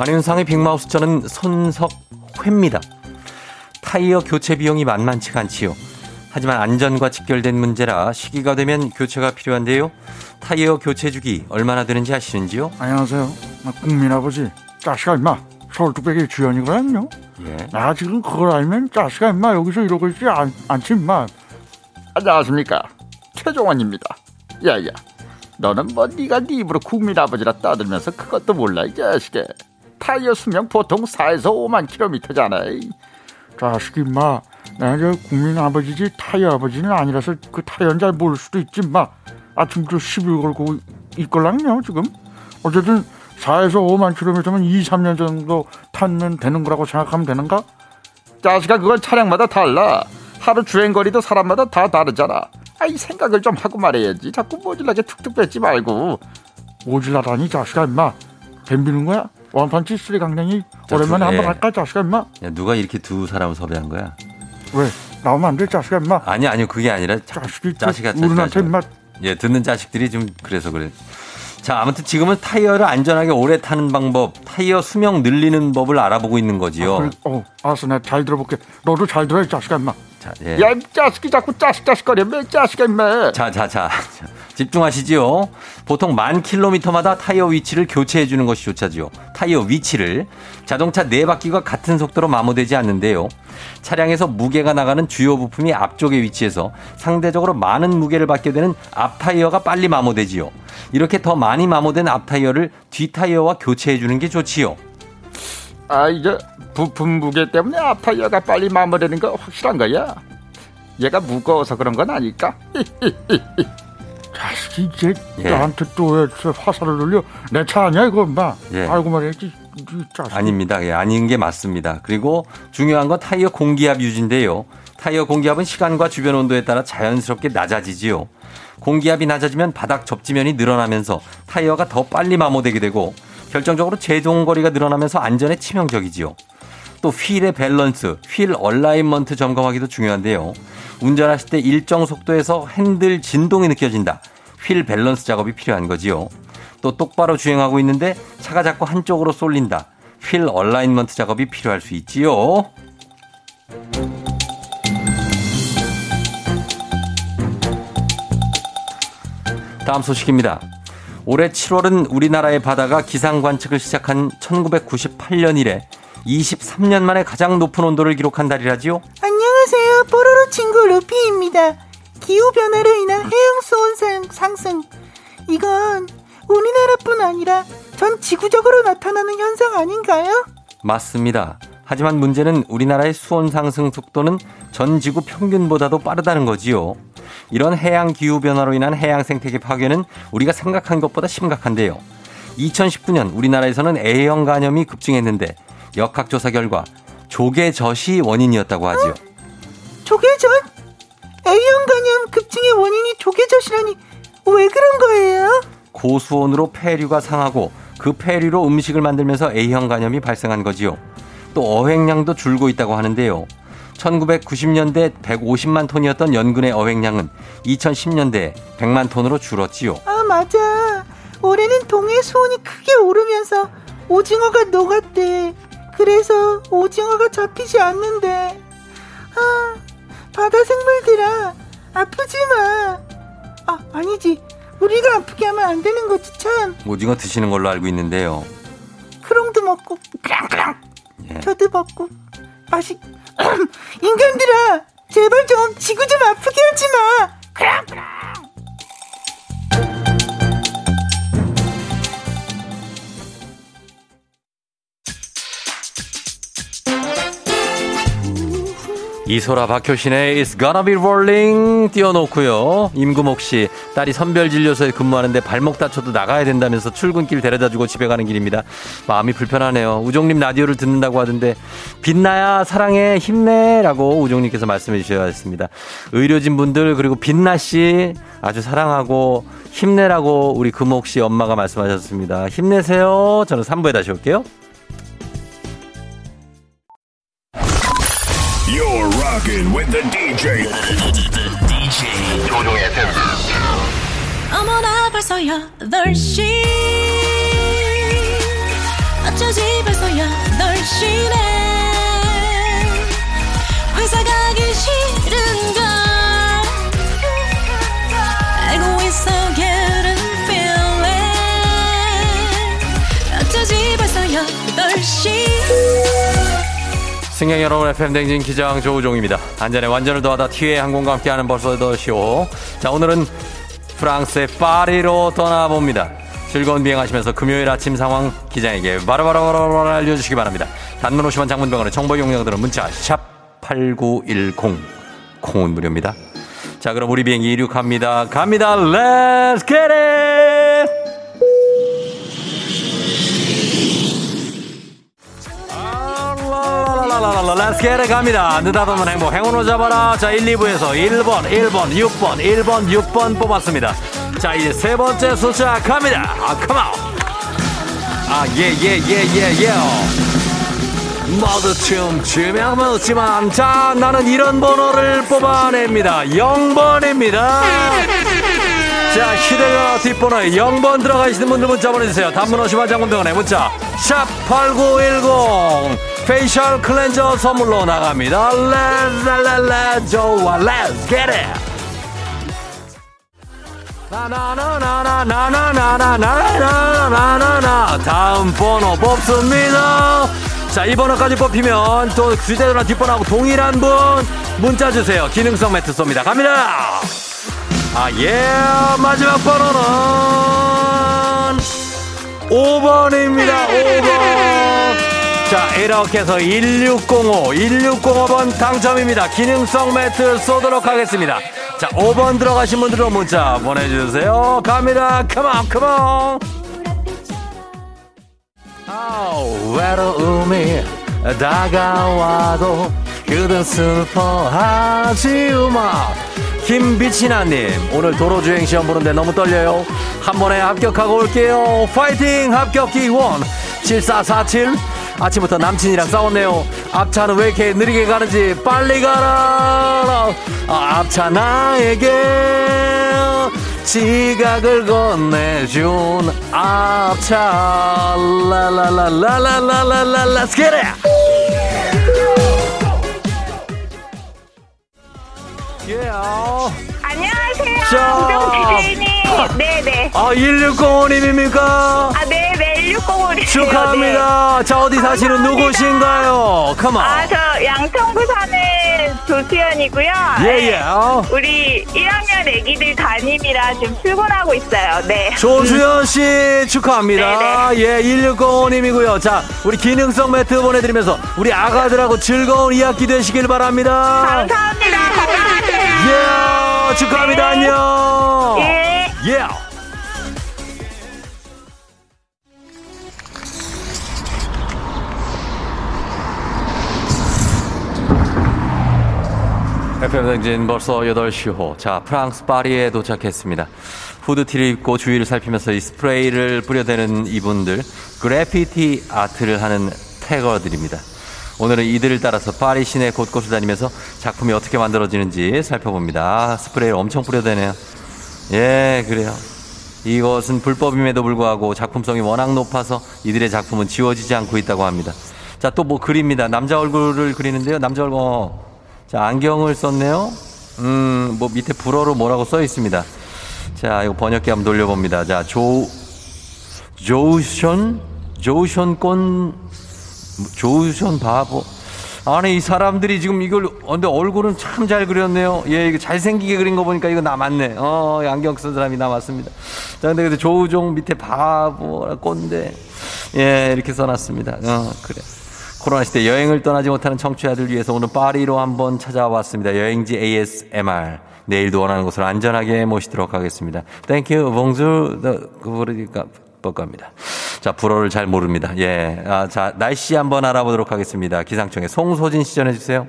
S1: 안윤상의 빅마우스 저는 손석회입니다. 타이어 교체 비용이 만만치가 않지요. 하지만 안전과 직결된 문제라 시기가 되면 교체가 필요한데요. 타이어 교체 주기 얼마나 되는지 아시는지요?
S7: 안녕하세요. 나 국민 아버지. 자식아 임마 서울뚝배기 주연이거든요.
S1: 예.
S7: 내가 지금 그걸 알면 자식아 임마 여기서 이러고 있지 않, 않지 임마. 안녕하십니까. 최종원입니다. 야야. 너는 뭐 네가 네 입으로 국민 아버지라 떠들면서 그것도 몰라 이 자식아. 타이어 수명 보통 4에서 5만 킬로미터잖아. 자식 임마. 내가 저 국민 아버지지 타이어 아버지는 아니라서 그 타이어는 잘 모를 수도 있지 임마. 아침부터 시비 걸고 있걸랑요 지금. 어쨌든 4에서 5만 킬로미터면 2, 3년 정도 타면 되는 거라고 생각하면 되는가? 자식아 그건 차량마다 달라. 하루 주행거리도 사람마다 다 다르잖아. 아이 생각을 좀 하고 말해야지. 자꾸 모질라게 툭툭 뱉지 말고. 모질라다니 자식아 임마. 덤비는 거야? one punch three 강냉이
S1: 자,
S7: 오랜만에
S1: 두-
S7: 한번
S1: 예.
S7: 할까 자식아 임마?
S1: 야, 누가 이렇게 두 사람을 섭외한 거야?
S7: 왜? 나오면 안돼 자식아 임마.
S1: 아니 아니요 그게 아니라 자,
S7: 자식이
S1: 자식아
S7: 우리한테. 임마
S1: 예 듣는 자식들이 좀 그래서 그래. 자 아무튼 지금은 타이어를 안전하게 오래 타는 방법, 타이어 수명 늘리는 법을 알아보고 있는 거지요.
S7: 그래, 어, 알았어, 내가 잘 들어볼게. 너도 잘 들어, 이 자식아, 임마.
S1: 자, 예.
S7: 야, 이 자식이 자꾸 짜식짜식거려. 매 자식아, 임마.
S1: 자, 자, 자. 자, 집중하시지요. 보통 만 킬로미터마다 타이어 위치를 교체해 주는 것이 좋자지요. 타이어 위치를 자동차 네 바퀴가 같은 속도로 마모되지 않는데요. 차량에서 무게가 나가는 주요 부품이 앞쪽에 위치해서 상대적으로 많은 무게를 받게 되는 앞 타이어가 빨리 마모되지요. 이렇게 더 많이 마모된 앞 타이어를 뒤 타이어와 교체해 주는 게 좋지요.
S7: 아, 이제 부품 무게 때문에 앞타이어가 빨리 마무리되는 거 확실한 거야. 얘가 무거워서 그런 건 아닐까? [laughs] 자식이 이제
S1: 예.
S7: 나한테 또왜 화살을 돌려? 내 차 아니야, 이거, 임마.
S1: 예.
S7: 알고 말해야지.
S1: 아닙니다. 예, 아닌 게 맞습니다. 그리고 중요한 건 타이어 공기압 유지인데요. 타이어 공기압은 시간과 주변 온도에 따라 자연스럽게 낮아지지요. 공기압이 낮아지면 바닥 접지면이 늘어나면서 타이어가 더 빨리 마모되게 되고 결정적으로 제동 거리가 늘어나면서 안전에 치명적이지요. 또 휠의 밸런스, 휠 alignment 점검하기도 중요한데요. 운전하실 때 일정 속도에서 핸들 진동이 느껴진다. 휠 밸런스 작업이 필요한 거지요. 또 똑바로 주행하고 있는데 차가 자꾸 한쪽으로 쏠린다. 휠 alignment 작업이 필요할 수 있지요. 다음 소식입니다. 올해 7월은 우리나라의 바다가 기상 관측을 시작한 1998년 이래 23년 만에 가장 높은 온도를 기록한 달이라지요.
S8: 안녕하세요. 뽀로로 친구 루피입니다. 기후 변화로 인한 해양 수온 상- 상승, 이건 우리나라뿐 아니라 전 지구적으로 나타나는 현상 아닌가요?
S1: 맞습니다. 하지만 문제는 우리나라의 수온 상승 속도는 전 지구 평균보다도 빠르다는 거지요. 이런 해양 기후 변화로 인한 해양 생태계 파괴는 우리가 생각한 것보다 심각한데요. 2019년 우리나라에서는 A형 간염이 급증했는데 역학조사 결과 조개젖이 원인이었다고 하지요.
S8: 조개젖? A형 간염 급증의 원인이 조개젖이라니 왜 그런 거예요?
S1: 고수온으로 폐류가 상하고 그 폐류로 음식을 만들면서 A형 간염이 발생한 거지요. 또 어획량도 줄고 있다고 하는데요. 1990년대 150만 톤이었던 연근의 어획량은 2010년대 100만 톤으로 줄었지요.
S8: 아 맞아. 올해는 동해 수온이 크게 오르면서 오징어가 녹았대. 그래서 오징어가 잡히지 않는데. 아 바다 생물들아 아프지 마. 아 아니지. 우리가 아프게 하면 안 되는 거지 참.
S1: 오징어 드시는 걸로 알고 있는데요.
S8: 크롱도 먹고 크랑크랑
S1: 예.
S8: 저도 먹고 맛이 [clears throat] 인간들아 제발 좀 지구 좀 아프게 하지 마. 크랑크랑.
S1: 이소라 박효신의 It's Gonna Be Rolling 띄워놓고요. 임금옥 씨 딸이 선별진료소에 근무하는데 발목 다쳐도 나가야 된다면서 출근길 데려다주고 집에 가는 길입니다. 마음이 불편하네요. 우종님 라디오를 듣는다고 하던데 빛나야 사랑해 힘내라고 우종님께서 말씀해 주셔야했습니다. 의료진 분들 그리고 빛나 씨 아주 사랑하고 힘내라고 우리 금옥 씨 엄마가 말씀하셨습니다. 힘내세요. 저는 3부에 다시 올게요.
S9: rocking with the DJ. DJ 조종의 FM.
S10: 어머나 벌써 8시 어쩌지 벌써 8시네
S1: 승객 여러분 FM 댕진 기장 조우종입니다. 안전에 완전을 더하다 티웨이 항공과 함께하는 벌써 더 쇼. 자 오늘은 프랑스의 파리로 떠나봅니다. 즐거운 비행하시면서 금요일 아침 상황 기장에게 바로바로바로 알려주시기 바랍니다. 단문 50원 장문 백원의 정보 이용료 드는 문자 샵 8910 콩은 무료입니다. 자 그럼 우리 비행기 이륙합니다. 갑니다. Let's! Let's get it 갑니다. 느닷없는 행복. 행운을 잡아라. 자 1, 2부에서 1번 1번 6번 1번 6번 뽑았습니다. 자 이제 세 번째 숫자 갑니다. 아 come on 아 예 예 예 예 예. 모두 춤추면 웃지만 자 나는 이런 번호를 뽑아냅니다. 0번입니다. 자 휴대전화 뒷번호에 0번 들어가 계시는 분들 문자 보내주세요. 단문 50원 장문 100원에 문자. 샵 8910 facial cleanser 선물로 나갑니다 let's let let 좋아 let's get it 나나나나나나나나나나나나 다음 번호 뽑습니다 자, 이 번호까지 뽑히면 또 휴대전화 뒷번호하고 동일한 분 문자 주세요. 기능성 매트 쏩니다. 갑니다. 아, 예. 마지막 번호는 5번입니다. 5번. 자, 이렇게 해서 1605, 1605번 당첨입니다. 기능성 매트 쏘도록 하겠습니다. 자, 5번 들어가신 분들은 문자 보내주세요. 갑니다. 컴온, 컴온. 아우, 외로움이 다가와도 그댄 슬퍼하지 마. 김비치나님, 오늘 도로주행 시험 보는데 너무 떨려요. 한 번에 합격하고 올게요. 파이팅! 합격 기 원. 7447. 아침부터 남친이랑 싸웠네요. 앞차는 왜 이렇게 느리게 가는지 빨리 가라. 아, 앞차 나에게 지각을 건네준 앞차 라라라라라라라라 Let's get it! Yeah.
S11: 안녕하세요.
S1: 자.
S11: 우정 DJ님. 네네.
S1: 아, 1605님입니까?
S11: 아, 네네. 1605.
S1: 축하합니다. 자, 어디 사시는 누구신가요? 컴온.
S11: 아, 저 양천구 사는 조수연이고요.
S1: 예, 예.
S11: 우리 1학년 애기들 담임이라 지금 출근하고 있어요. 네.
S1: 조수연 씨 축하합니다. 예, 1605님이고요. 자, 우리 기능성 매트 보내드리면서 우리 아가들하고 즐거운 2학기 되시길 바랍니다.
S11: 감사합니다. 건강하세요.
S1: 예, 축하합니다. 안녕.
S11: 예.
S1: 예. FM 등진 벌써 8시 호. 자, 프랑스 파리에 도착했습니다. 후드티를 입고 주위를 살피면서 이 스프레이를 뿌려대는 이분들, 그래피티 아트를 하는 태거들입니다. 오늘은 이들을 따라서 파리 시내 곳곳을 다니면서 작품이 어떻게 만들어지는지 살펴봅니다. 아, 스프레이를 엄청 뿌려대네요. 예, 그래요. 이것은 불법임에도 불구하고 작품성이 워낙 높아서 이들의 작품은 지워지지 않고 있다고 합니다. 자, 또 뭐 그립니다. 남자 얼굴을 그리는데요. 남자 얼굴, 어. 자, 안경을 썼네요. 음, 뭐 밑에 불어로 뭐라고 써 있습니다. 자, 이거 번역기 한번 돌려봅니다. 자, 조, 조션? 조션권, 조션 바보. 아니, 이 사람들이 지금 이걸, 어, 근데 얼굴은 참 잘 그렸네요. 예, 이거 잘생기게 그린 거 보니까 이거 나 맞네. 어, 안경 쓴 사람이 나 맞습니다. 자, 근데 근데 조우종 밑에 바보라 꼰대. 예, 이렇게 써놨습니다. 어, 그래. 코로나 시대 여행을 떠나지 못하는 청취자들 위해서 오늘 파리로 한번 찾아왔습니다. 여행지 ASMR. 내일도 원하는 곳으로 안전하게 모시도록 하겠습니다. thank you, bonjour, 그부르니까 뻑갑니다. 자, 불어를 잘 모릅니다. 예. 아, 자, 날씨 한번 알아보도록 하겠습니다. 기상청에 송소진 시 전해 주세요.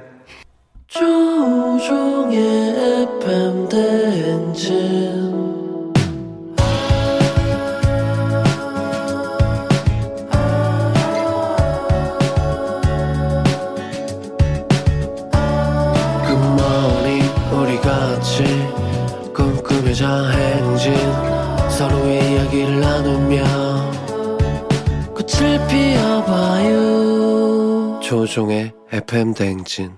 S12: 조우종의 FM 대행진 조종의 FM 대행진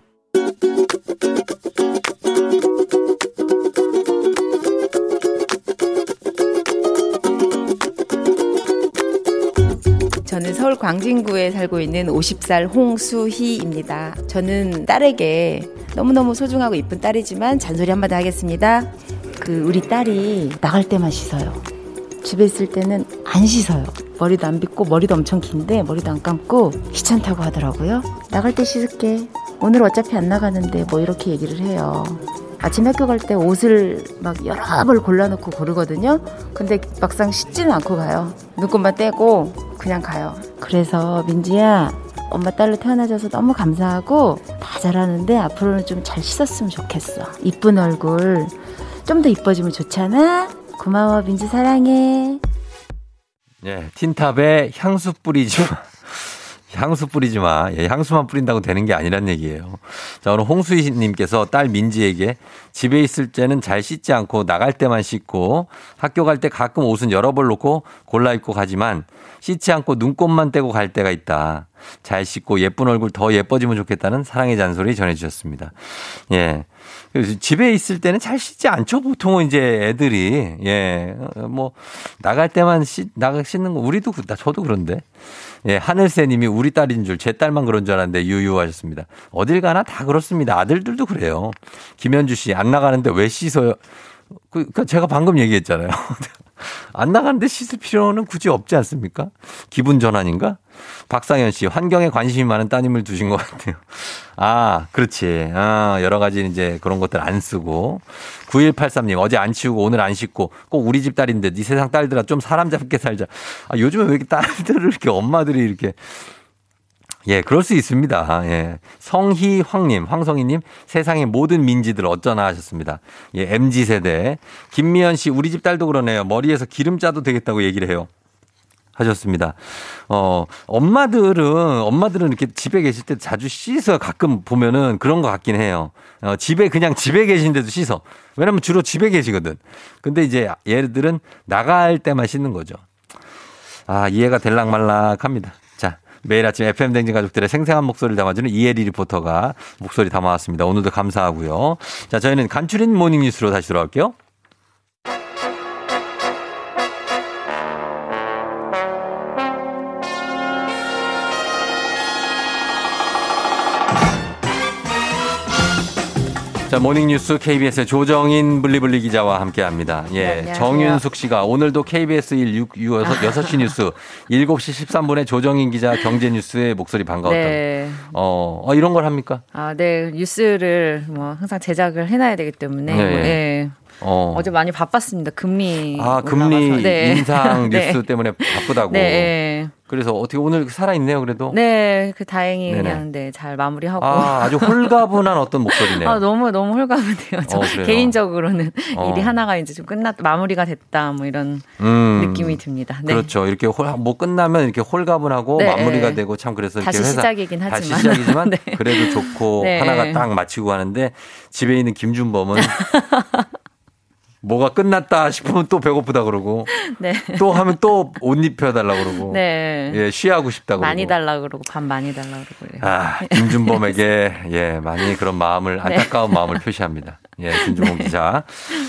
S13: 저는 서울 광진구에 살고 있는 50살 홍수희입니다. 저는 딸에게 너무너무 소중하고 이쁜 딸이지만 잔소리 한마디 하겠습니다. 그 우리 딸이 나갈 때만 씻어요. 집에 있을 때는 안 씻어요. 머리도 안 빗고 머리도 엄청 긴데 머리도 안 감고 귀찮다고 하더라고요. 나갈 때 씻을게. 오늘 어차피 안 나가는데 뭐 이렇게 얘기를 해요. 아침 학교 갈 때 옷을 막 여러 벌 골라놓고 고르거든요. 근데 막상 씻지는 않고 가요. 눈곱만 떼고 그냥 가요. 그래서 민지야, 엄마 딸로 태어나줘서 너무 감사하고 다 잘하는데 앞으로는 좀 잘 씻었으면 좋겠어. 이쁜 얼굴 좀 더 이뻐지면 좋잖아. 고마워 민지 사랑해.
S1: 예, 틴탑에 향수 뿌리지 마. [laughs] 향수 뿌리지 마. 예, 향수만 뿌린다고 되는 게 아니란 얘기예요. 자, 오늘 홍수희님께서 딸 민지에게 집에 있을 때는 잘 씻지 않고 나갈 때만 씻고 학교 갈 때 가끔 옷은 여러 벌 놓고 골라 입고 가지만 씻지 않고 눈곱만 떼고 갈 때가 있다. 잘 씻고 예쁜 얼굴 더 예뻐지면 좋겠다는 사랑의 잔소리 전해주셨습니다. 예. 집에 있을 때는 잘 씻지 않죠. 보통은 이제 애들이. 예. 어, 뭐, 나갈 때만 씻, 나가 씻는 거, 우리도, 그- 나, 저도 그런데. 예, 하늘새 님이 우리 딸인 줄, 제 딸만 그런 줄 알았는데 유유하셨습니다. 어딜 가나 다 그렇습니다. 아들들도 그래요. 김현주 씨, 안 나가는데 왜 씻어요? 그, 그 제가 방금 얘기했잖아요. [laughs] 안 나가는데 씻을 필요는 굳이 없지 않습니까? 기분 전환인가? 박상현 씨, 환경에 관심이 많은 따님을 두신 것 같아요. 아, 그렇지. 아, 여러 가지 이제 그런 것들 안 쓰고. 9183님, 어제 안 치우고 오늘 안 씻고 꼭 우리 집 딸인데 네 세상 딸들아 좀 사람 잡게 살자. 아, 요즘에 왜 이렇게 딸들을 이렇게 엄마들이 이렇게 예, 그럴 수 있습니다. 예. 성희황님, 황성희님, 세상의 모든 민지들 어쩌나 하셨습니다. 예, MG세대. 김미연 씨, 우리 집 딸도 그러네요. 머리에서 기름 짜도 되겠다고 얘기를 해요. 하셨습니다. 어, 엄마들은, 엄마들은 이렇게 집에 계실 때 자주 씻어 가끔 보면은 그런 것 같긴 해요. 어, 집에 그냥 집에 계신데도 씻어. 왜냐면 주로 집에 계시거든. 근데 이제 얘들은 나갈 때만 씻는 거죠. 아, 이해가 될락말락 합니다. 자, 매일 아침 FM 댕진 가족들의 생생한 목소리를 담아주는 이혜리 리포터가 목소리 담아왔습니다. 오늘도 감사하고요. 자, 저희는 간추린 morning 뉴스로 다시 돌아올게요. 자, morning뉴스 KBS의 조정인 블리블리 기자와 함께 합니다. 예.
S14: 네.
S1: 정윤숙 씨가 오늘도 KBS 1 6, 6, 6, 6시 뉴스 7시 13분에 조정인 기자 경제뉴스의 목소리 반가웠다.
S14: 네.
S1: 어, 어, 이런 걸 합니까?
S14: 아, 네. 뉴스를 뭐 항상 제작을 해놔야 되기 때문에.
S1: 네.
S14: 뭐, 예.
S1: 어.
S14: 어제 많이 바빴습니다. 금리.
S1: 아, 금리.
S14: 네.
S1: 인상 [laughs]
S14: 네.
S1: 뉴스 때문에 바쁘다고.
S14: 네.
S1: 그래서 어떻게 오늘 살아 있네요, 그래도?
S14: 네. 그 다행히
S1: 네네.
S14: 그냥 네, 잘 마무리하고.
S1: 아, 아주 홀가분한 어떤 목소리네요. [laughs]
S14: 아, 너무 너무 홀가분해요. 저
S1: 어?
S14: 개인적으로는
S1: 어.
S14: 일이 하나가 이제 좀 끝났 마무리가 됐다 뭐 이런
S1: 음.
S14: 느낌이 듭니다. 네.
S1: 그렇죠. 이렇게 홀, 뭐 끝나면 이렇게 홀가분하고
S14: 네,
S1: 마무리가
S14: 네.
S1: 되고 참 그래서
S14: 다시
S1: 회사
S14: 시작이긴
S1: 다시
S14: 하지만.
S1: 시작이지만 [laughs]
S14: 네.
S1: 그래도 좋고
S14: 네.
S1: 하나가 딱 마치고 하는데 집에 있는 김준범은 뭐가 끝났다 싶으면 또 배고프다 그러고 [laughs]
S14: 네.
S1: 또 하면 또 옷 입혀달라고 그러고
S14: 네.
S1: 예 쉬하고 싶다 그러고
S14: 많이 달라 그러고 밥 많이 달라 그러고.
S1: 아, 김준범에게 예 많이 그런 마음을 [laughs]
S14: 네.
S1: 안타까운 마음을 표시합니다. 예, 김준범 기자.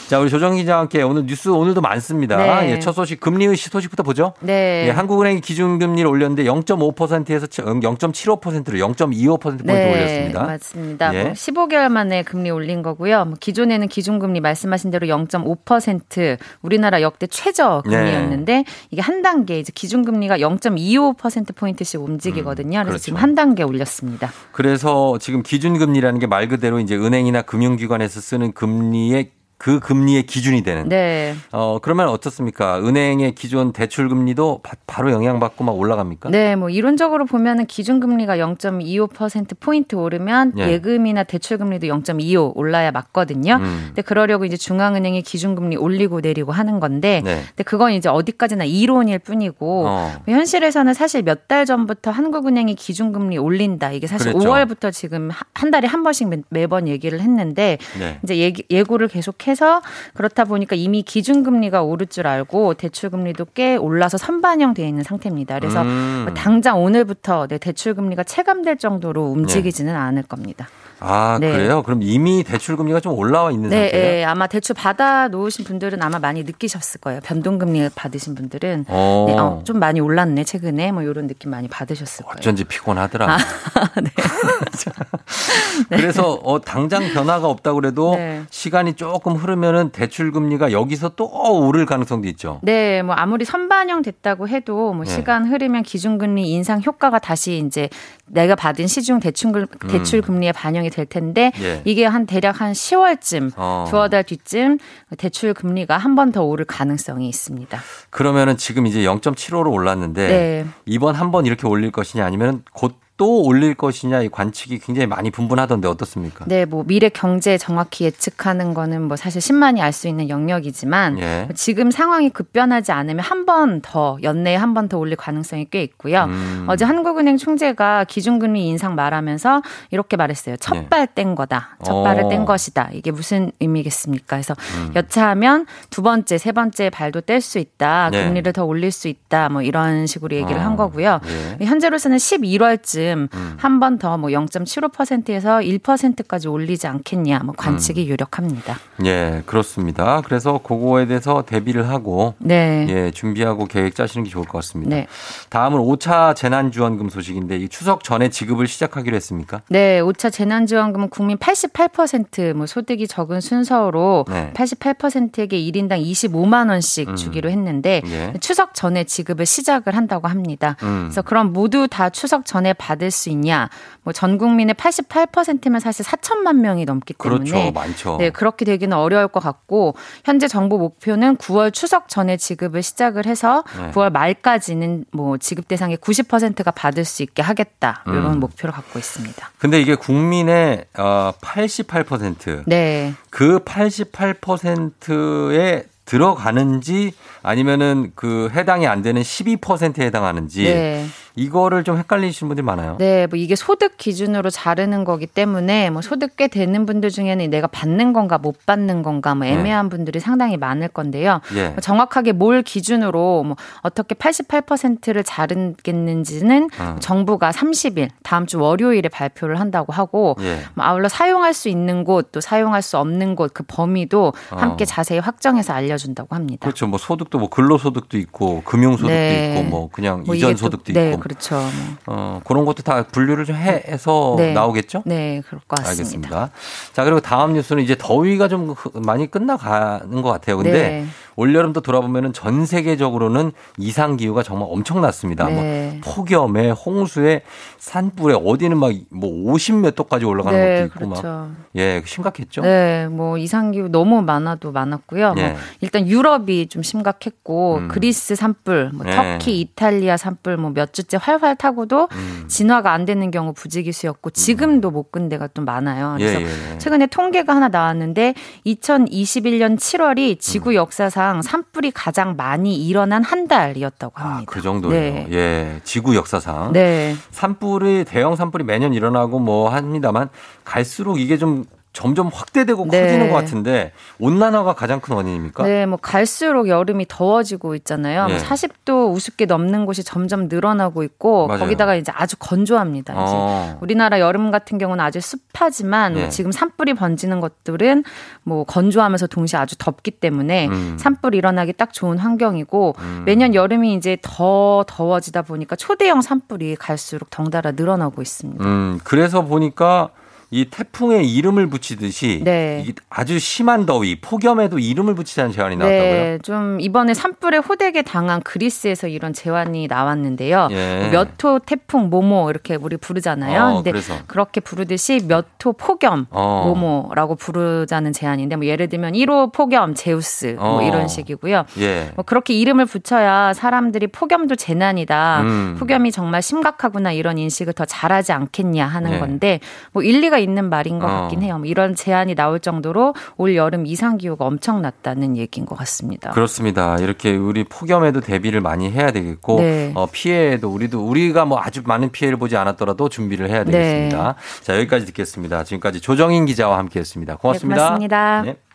S1: 자, 우리 조정 기자와 함께 오늘 뉴스 오늘도 많습니다.
S14: 네.
S1: 예, 첫 소식 금리 소식부터 보죠.
S14: 네.
S1: 예, 한국은행이 기준금리를 올렸는데 0.5%에서 0.75%로 0.25%포인트 올렸습니다.
S14: 맞습니다.
S1: 예.
S14: 뭐 15개월 만에 금리 올린 거고요. 뭐 기존에는 기준금리 말씀하신 대로 0.5% 우리나라 역대 최저 금리였는데
S1: 네.
S14: 이게 한 단계 이제 기준금리가 0.25% 포인트씩 움직이거든요. 그래서
S1: 그렇죠.
S14: 지금 한 단계 올렸습니다.
S1: 그래서 지금 기준금리라는 게 말 그대로 이제 은행이나 금융기관에서 쓰는 금리의 그 금리의 기준이 되는.
S14: 네.
S1: 어, 그러면 어떻습니까? 은행의 기존 대출 금리도 바, 바로 영향받고 막 올라갑니까?
S14: 네, 뭐 이론적으로 보면은 기준 금리가 0.25% 포인트 오르면
S1: 예.
S14: 예. 금이나 대출 금리도 0.25 올라야 맞거든요.
S1: 음.
S14: 근데 그러려고 이제 중앙은행이 기준 금리 올리고 내리고 하는 건데,
S1: 네.
S14: 근데 그건 이제 어디까지나 이론일 뿐이고
S1: 어.
S14: 현실에서는 사실 몇 달 전부터 한국은행이 기준 금리 올린다. 이게 사실
S1: 그랬죠.
S14: 5월부터 지금 하- 한 달에 한 번씩 매- 매번 얘기를 했는데
S1: 네.
S14: 이제 예고를 계속해 서 그렇다 보니까 이미 기준금리가 오를 줄 알고 대출금리도 꽤 올라서 선반영돼 있는 상태입니다. 그래서
S1: 음.
S14: 뭐 당장 오늘부터 네, 대출금리가 체감될 정도로
S1: 네.
S14: 움직이지는 않을 겁니다.
S1: 아,
S14: 네.
S1: 그래요? 그럼 이미 대출 금리가 좀 올라와 있는
S14: 네,
S1: 상태예요?
S14: 예, 아마 대출 받아 놓으신 분들은 아마 많이 느끼셨을 거예요. 변동 금리 받으신 분들은
S1: 어.
S14: 네, 어, 좀 많이 올랐네 최근에 뭐 이런 느낌 많이 받으셨을 거예요.
S1: 어쩐지 피곤하더라.
S14: 아, [laughs] 네. [laughs]
S1: 그래서 어, 당장 변화가 없다고 그래도
S14: 네.
S1: 시간이 조금 흐르면은 대출 금리가 여기서 또 오를 가능성도 있죠.
S14: 네, 뭐 아무리 선반영 됐다고 해도 뭐
S1: 네.
S14: 시간 흐르면 기준금리 인상 효과가 다시 이제 내가 받은 시중 대출 대출 금리에 반영이 될 텐데
S1: 음. 예.
S14: 이게 한 대략 한 10월쯤
S1: 어.
S14: 두어 달 뒤쯤 대출 금리가 한 번 더 오를 가능성이 있습니다.
S1: 그러면은 지금 이제 0.75로 올랐는데
S14: 네.
S1: 이번 한 번 이렇게 올릴 것이냐 아니면 곧 또 올릴 것이냐 이 관측이 굉장히 많이 분분하던데 어떻습니까?
S14: 네, 뭐 미래 경제 정확히 예측하는 거는 뭐 사실 신만이 알 수 있는 영역이지만
S1: 예.
S14: 지금 상황이 급변하지 않으면 한 번 더 연내에 한 번 더 올릴 가능성이 꽤 있고요.
S1: 음.
S14: 어제 한국은행 총재가 기준금리 인상 말하면서 이렇게 말했어요. 첫발뗀 거다. 첫 발을
S1: 네. 어.
S14: 뗀 것이다. 이게 무슨 의미겠습니까? 그래서
S1: 음.
S14: 여차하면 두 번째, 세 번째 발도 뗄 수 있다.
S1: 네.
S14: 금리를 더 올릴 수 있다. 뭐 이런 식으로 얘기를
S1: 어.
S14: 한 거고요.
S1: 예.
S14: 현재로서는 11월쯤
S1: 음.
S14: 한번 더 뭐 0.75%에서 1%까지 올리지 않겠냐. 뭐
S1: 음.
S14: 관측이 유력합니다.
S1: 예, 그렇습니다. 그래서 그거에 대해서 대비를 하고
S14: 네.
S1: 예, 준비하고 계획 짜시는 게 좋을 것 같습니다.
S14: 네.
S1: 다음은 5차 재난지원금 소식인데 이 추석 전에 지급을 시작하기로 했습니까?
S14: 네, 5차 재난지원금은 국민 88%뭐 소득이 적은 순서로
S1: 네.
S14: 88%에게 1인당 25만 원씩
S1: 음.
S14: 주기로 했는데
S1: 예.
S14: 추석 전에 지급을 시작을 한다고 합니다.
S1: 음.
S14: 그래서 그럼 모두 다 추석 전에 받을 수 있냐? 뭐 전 국민의 88%면 사실 4천만 명이 넘기 때문에
S1: 그렇죠. 많죠.
S14: 네, 그렇게 되기는 어려울 것 같고 현재 정부 목표는 9월 추석 전에 지급을 시작을 해서
S1: 네.
S14: 9월 말까지는 뭐 지급 대상의 90%가 받을 수 있게 하겠다. 이런
S1: 음.
S14: 목표를 갖고 있습니다.
S1: 근데 이게 국민의 어, 88%.
S14: 네.
S1: 그 88%에 들어가는지 아니면은 그 해당이 안 되는 12%에 해당하는지
S14: 네.
S1: 이거를 좀 헷갈리시는 분들이 많아요.
S14: 네, 뭐 이게 소득 기준으로 자르는 거기 때문에 뭐 소득 꽤 되는 분들 중에는 내가 받는 건가 못 받는 건가 뭐 애매한 분들이 상당히 많을 건데요.
S1: 예.
S14: 뭐 정확하게 뭘 기준으로 뭐 어떻게 88%를 자르겠는지는
S1: 어.
S14: 정부가 30일 다음 주 월요일에 발표를 한다고 하고
S1: 예.
S14: 뭐 아울러 사용할 수 있는 곳 또 사용할 수 없는 곳 그 범위도
S1: 어.
S14: 함께 자세히 확정해서 알려준다고 합니다.
S1: 그렇죠. 뭐 소득 도 뭐 근로소득도 있고 금융소득도
S14: 네.
S1: 있고 뭐 그냥
S14: 뭐
S1: 이전 소득도
S14: 네,
S1: 있고 뭐
S14: 그렇죠. 뭐.
S1: 어, 그런 것도 다 분류를 좀 해, 해서
S14: 네.
S1: 나오겠죠?
S14: 네, 그럴 것 같습니다.
S1: 알겠습니다. 자, 그리고 다음 뉴스는 이제 더위가 좀 흐- 많이 끝나가는 것 같아요. 근데
S14: 네.
S1: 올여름도 돌아보면은 전 세계적으로는 이상 기후가 정말 엄청났습니다.
S14: 네.
S1: 뭐 폭염에 홍수에 산불에 어디는 막 뭐 50몇 도까지 올라가는
S14: 네,
S1: 것도 있고 막
S14: 그렇죠.
S1: 예, 심각했죠?
S14: 네, 뭐 이상 기후 너무 많아도 많았고요.
S1: 예.
S14: 뭐 일단 유럽이 좀 심각했고
S1: 음.
S14: 그리스 산불, 뭐
S1: 네.
S14: 터키, 이탈리아 산불 뭐 몇 주째 활활 타고도
S1: 음.
S14: 진화가 안 되는 경우 부지기수였고 지금도 못끈 데가 좀 많아요.
S1: 예,
S14: 그래서
S1: 예, 예.
S14: 최근에 통계가 하나 나왔는데 2021년 7월이
S1: 음.
S14: 지구 역사상 산불이 가장 많이 일어난 한 달이었다고 합니다.
S1: 그 정도예요.
S14: 네.
S1: 예, 지구 역사상.
S14: 네.
S1: 산불이 대형 산불이 매년 일어나고 뭐 합니다만 갈수록 이게 좀 점점 확대되고
S14: 네.
S1: 커지는 것 같은데 온난화가 가장 큰 원인입니까?
S14: 네, 뭐 갈수록 여름이 더워지고 있잖아요.
S1: 예.
S14: 뭐 40도 우습게 넘는 곳이 점점 늘어나고 있고
S1: 맞아요.
S14: 거기다가 이제 아주 건조합니다. 이제
S1: 어.
S14: 우리나라 여름 같은 경우는 아주 습하지만 뭐
S1: 예.
S14: 지금 산불이 번지는 것들은 뭐 건조하면서 동시에 아주 덥기 때문에
S1: 음.
S14: 산불 일어나기 딱 좋은 환경이고 매년 여름이 이제 더 더워지다 보니까 초대형 산불이 갈수록 덩달아 늘어나고 있습니다.
S1: 음, 그래서 보니까 이 태풍에 이름을 붙이듯이
S14: 네.
S1: 아주 심한 더위, 폭염에도 이름을 붙이자는 제안이 나왔다고요?
S14: 네, 좀 이번에 산불에 호되게 당한 그리스에서 이런 제안이 나왔는데요.
S1: 예.
S14: 몇호 태풍 모모 이렇게 우리 부르잖아요.
S1: 어,
S14: 근데
S1: 그래서.
S14: 그렇게 부르듯이 몇 호 폭염
S1: 어.
S14: 모모라고 부르자는 제안인데 뭐 예를 들면 1호 폭염 제우스 뭐
S1: 어.
S14: 이런 식이고요.
S1: 예.
S14: 뭐 그렇게 이름을 붙여야 사람들이 폭염도 재난이다.
S1: 음.
S14: 폭염이 정말 심각하구나 이런 인식을 더 잘하지 않겠냐 하는
S1: 네.
S14: 건데 뭐 일리가 있는 말인 것
S1: 어.
S14: 같긴 해요. 뭐 이런 제안이 나올 정도로 올 여름 이상 기후가 엄청났다는 얘기인 것 같습니다.
S1: 그렇습니다. 이렇게 우리 폭염에도 대비를 많이 해야 되겠고
S14: 네.
S1: 어, 피해에도 우리도 우리가 뭐 아주 많은 피해를 보지 않았더라도 준비를 해야 되겠습니다. 자 여기까지 듣겠습니다. 지금까지 조정인 기자와 함께했습니다. 고맙습니다.
S14: 네, 고맙습니다.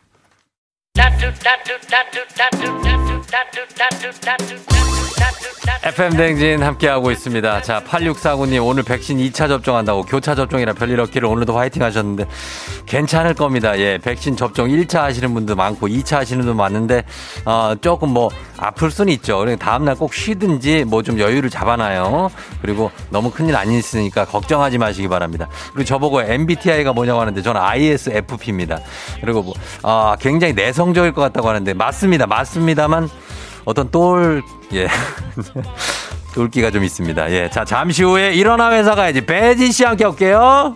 S1: 네. FM 댕진 함께하고 있습니다. 자, 8649님 오늘 백신 2차 접종한다고 교차 접종이라 별일 없기를 오늘도 화이팅 하셨는데 괜찮을 겁니다. 예, 백신 접종 1차 하시는 분도 많고 2차 하시는 분도 많은데 어, 조금 뭐 아플 수는 있죠. 그러니까 다음날 꼭 쉬든지 뭐 좀 여유를 잡아놔요. 그리고 너무 큰일 안 있으니까 걱정하지 마시기 바랍니다. 그리고 저보고 MBTI가 뭐냐고 하는데 저는 ISFP입니다. 그리고 뭐 아, 굉장히 내성 적일 것 같다고 하는데 맞습니다. 맞습니다만 어떤 똘, 예. [laughs] 똘끼가 좀 있습니다. 예. 자, 잠시 후에 일어나 회사 가야지. 배진 씨 함께 올게요.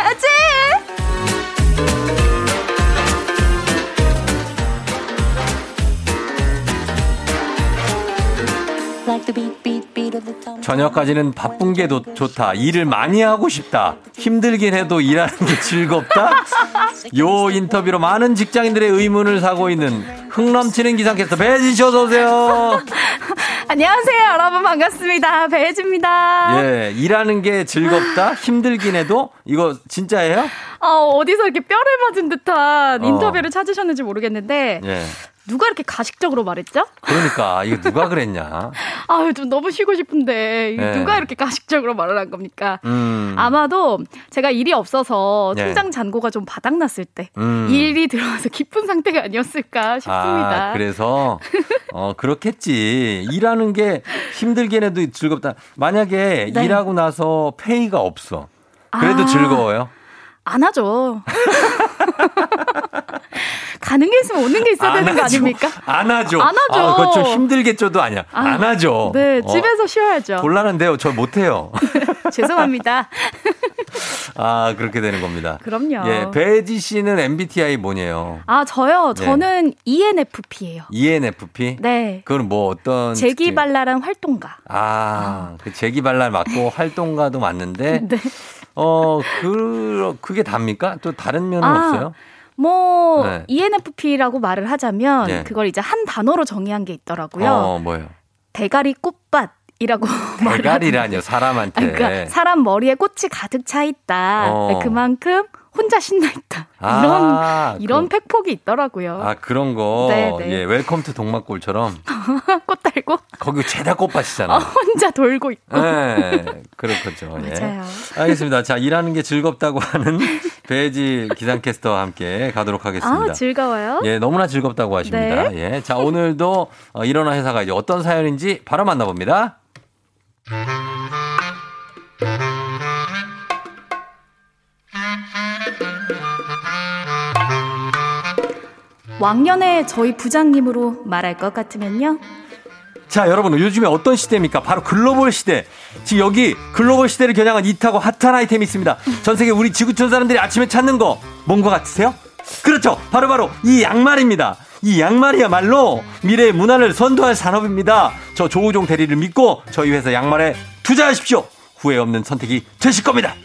S1: 저녁까지는 바쁜 게 도- 좋다. 일을 많이 하고 싶다. 힘들긴 해도 일하는 게 즐겁다. 요 인터뷰로 많은 직장인들의 의문을 사고 있는 흥 넘치는 기상캐스터 배진 씨 어서 오세요.
S15: 안녕하세요, 여러분 반갑습니다. 배혜지입니다.
S1: 예, 일하는 게 즐겁다. 힘들긴 해도 이거 진짜예요?
S15: 어, 어디서 이렇게 뼈를 맞은 듯한
S1: 어.
S15: 인터뷰를 찾으셨는지 모르겠는데
S1: 예.
S15: 누가 이렇게 가식적으로 말했죠?
S1: 그러니까 이거 누가 그랬냐? [laughs]
S15: 아유, 좀 너무 쉬고 싶은데
S1: 네.
S15: 누가 이렇게 가식적으로 말을 한 겁니까?
S1: 음.
S15: 아마도 제가 일이 없어서
S1: 네.
S15: 통장 잔고가 좀 바닥났을 때
S1: 음.
S15: 일이 들어와서 기쁜 상태가 아니었을까 싶습니다.
S1: 아, 그래서 어 그렇겠지. 일하는 게 힘들긴 해도 즐겁다. 만약에
S15: 네.
S1: 일하고 나서 페이가 없어. 그래도
S15: 아.
S1: 즐거워요.
S15: 안 하죠. [laughs] 가는 게 있으면 오는 게 있어야 되는 거
S1: 하죠.
S15: 아닙니까?
S1: 안 하죠.
S15: 안 하죠.
S1: 아, 그거 좀 힘들겠죠도 아니야.
S15: 아,
S1: 안 하죠.
S15: 네,
S1: 어,
S15: 집에서 쉬어야죠.
S1: 곤란한데요. 저 못해요. [laughs]
S15: 죄송합니다. [laughs]
S1: 아, 그렇게 되는 겁니다.
S15: 그럼요.
S1: 예, 배지 씨는 MBTI 뭐냐요?
S15: 아, 저요.
S1: 네.
S15: 저는 ENFP예요.
S1: ENFP?
S15: 네.
S1: 그건 뭐 어떤?
S15: 재기발랄한 활동가.
S1: 아, 그 재기발랄 맞고 활동가도 맞는데 [laughs]
S15: 네.
S1: 어, 그 그게 답니까? 또 다른 면은
S15: 아,
S1: 없어요?
S15: 뭐
S1: 네.
S15: ENFP라고 말을 하자면
S1: 네.
S15: 그걸 이제 한 단어로 정의한 게 있더라고요.
S1: 어, 뭐예요?
S15: 대가리 꽃밭 이라고 [laughs]
S1: 대가리라뇨 사람한테.
S15: 그러니까 사람 머리에 꽃이 가득 차 있다.
S1: 어.
S15: 네, 그만큼 혼자 신나 있다.
S1: 아,
S15: 이런 이런
S1: 그-
S15: 팩폭이 있더라고요.
S1: 아 그런 거.
S15: 네, 네.
S1: 예, Welcome to 동막골처럼 [laughs]
S15: 꽃 달고
S1: 거기 죄다 꽃밭이잖아.
S15: 어, 혼자 돌고 있고.
S1: 예, 그렇겠죠. 예.
S15: 맞아요.
S1: 알겠습니다. 자, 일하는 게 즐겁다고 하는 [laughs] 배지 기상캐스터와 함께 가도록 하겠습니다.
S15: 아 즐거워요.
S1: 예, 너무나 즐겁다고 하십니다.
S15: 네.
S1: 예. 자, 오늘도 어, 일어나 회사가 이제 어떤 사연인지 바로 만나봅니다.
S15: 왕년에 저희 부장님으로 말할 것 같으면요.
S1: 자, 여러분, 요즘에 어떤 시대입니까? 바로 글로벌 시대. 지금 여기 글로벌 시대를 겨냥한 잇하고 핫한 아이템이 있습니다. 전 세계 우리 지구촌 사람들이 아침에 찾는 거, 뭔거 같으세요? 그렇죠. 바로 바로 이 양말입니다. 이 양말이야말로 미래의 문화를 선도할 산업입니다. 저 조우종 대리를 믿고 저희 회사 양말에 투자하십시오. 후회 없는 선택이 되실 겁니다.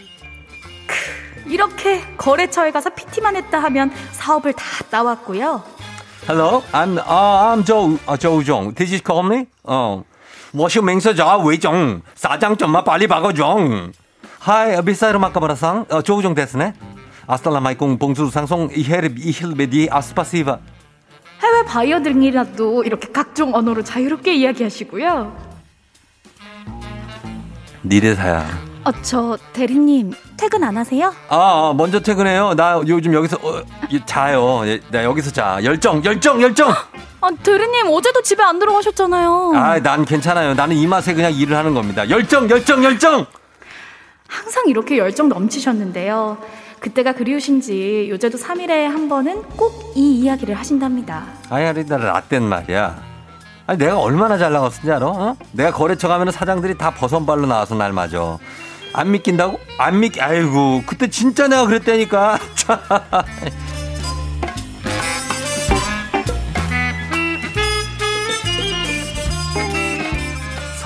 S15: 이렇게 거래처에 가서 PT만 했다 하면 사업을 다 따왔고요.
S1: Hello, I'm uh, I'm Joe uh, Joe Jong. Did you call me? Oh. 어, 워시맹서자 외정 사장 좀만 빨리 바꿔줘. Hi, 비싸이로 마카바라상 어, 조우정 됐네. 아스탈라마이콩 봉수상송 이헤르 이힐베디 아스파시바.
S15: 해외 바이어들이라도 이렇게 각종 언어로 자유롭게 이야기하시고요.
S1: 니네 사야.
S15: 어, 저 대리님 퇴근 안 하세요?
S1: 아, 아, 먼저 퇴근해요. 나 요즘 여기서 어, 이- 자요. 예, 나 여기서 자. 열정, 열정, 열정. [gasps]
S15: 아, 대리님 어제도 집에 안 들어가셨잖아요.
S1: 아, 난 괜찮아요. 나는 이 맛에 그냥 일을 하는 겁니다. 열정, 열정, 열정.
S15: 항상 이렇게 열정 넘치셨는데요. 그때가 그리우신지 요새도 3일에 한 번은 꼭 이 이야기를 하신답니다.
S1: 아야리다 라떼는 말이야. 아니 내가 얼마나 잘 나갔는지 알아? 어? 내가 거래처 가면 사장들이 다 버선발로 나와서 날 맞아. 안 믿긴다고? 안 믿기. 아이고 그때 진짜 내가 그랬다니까. [laughs] 참.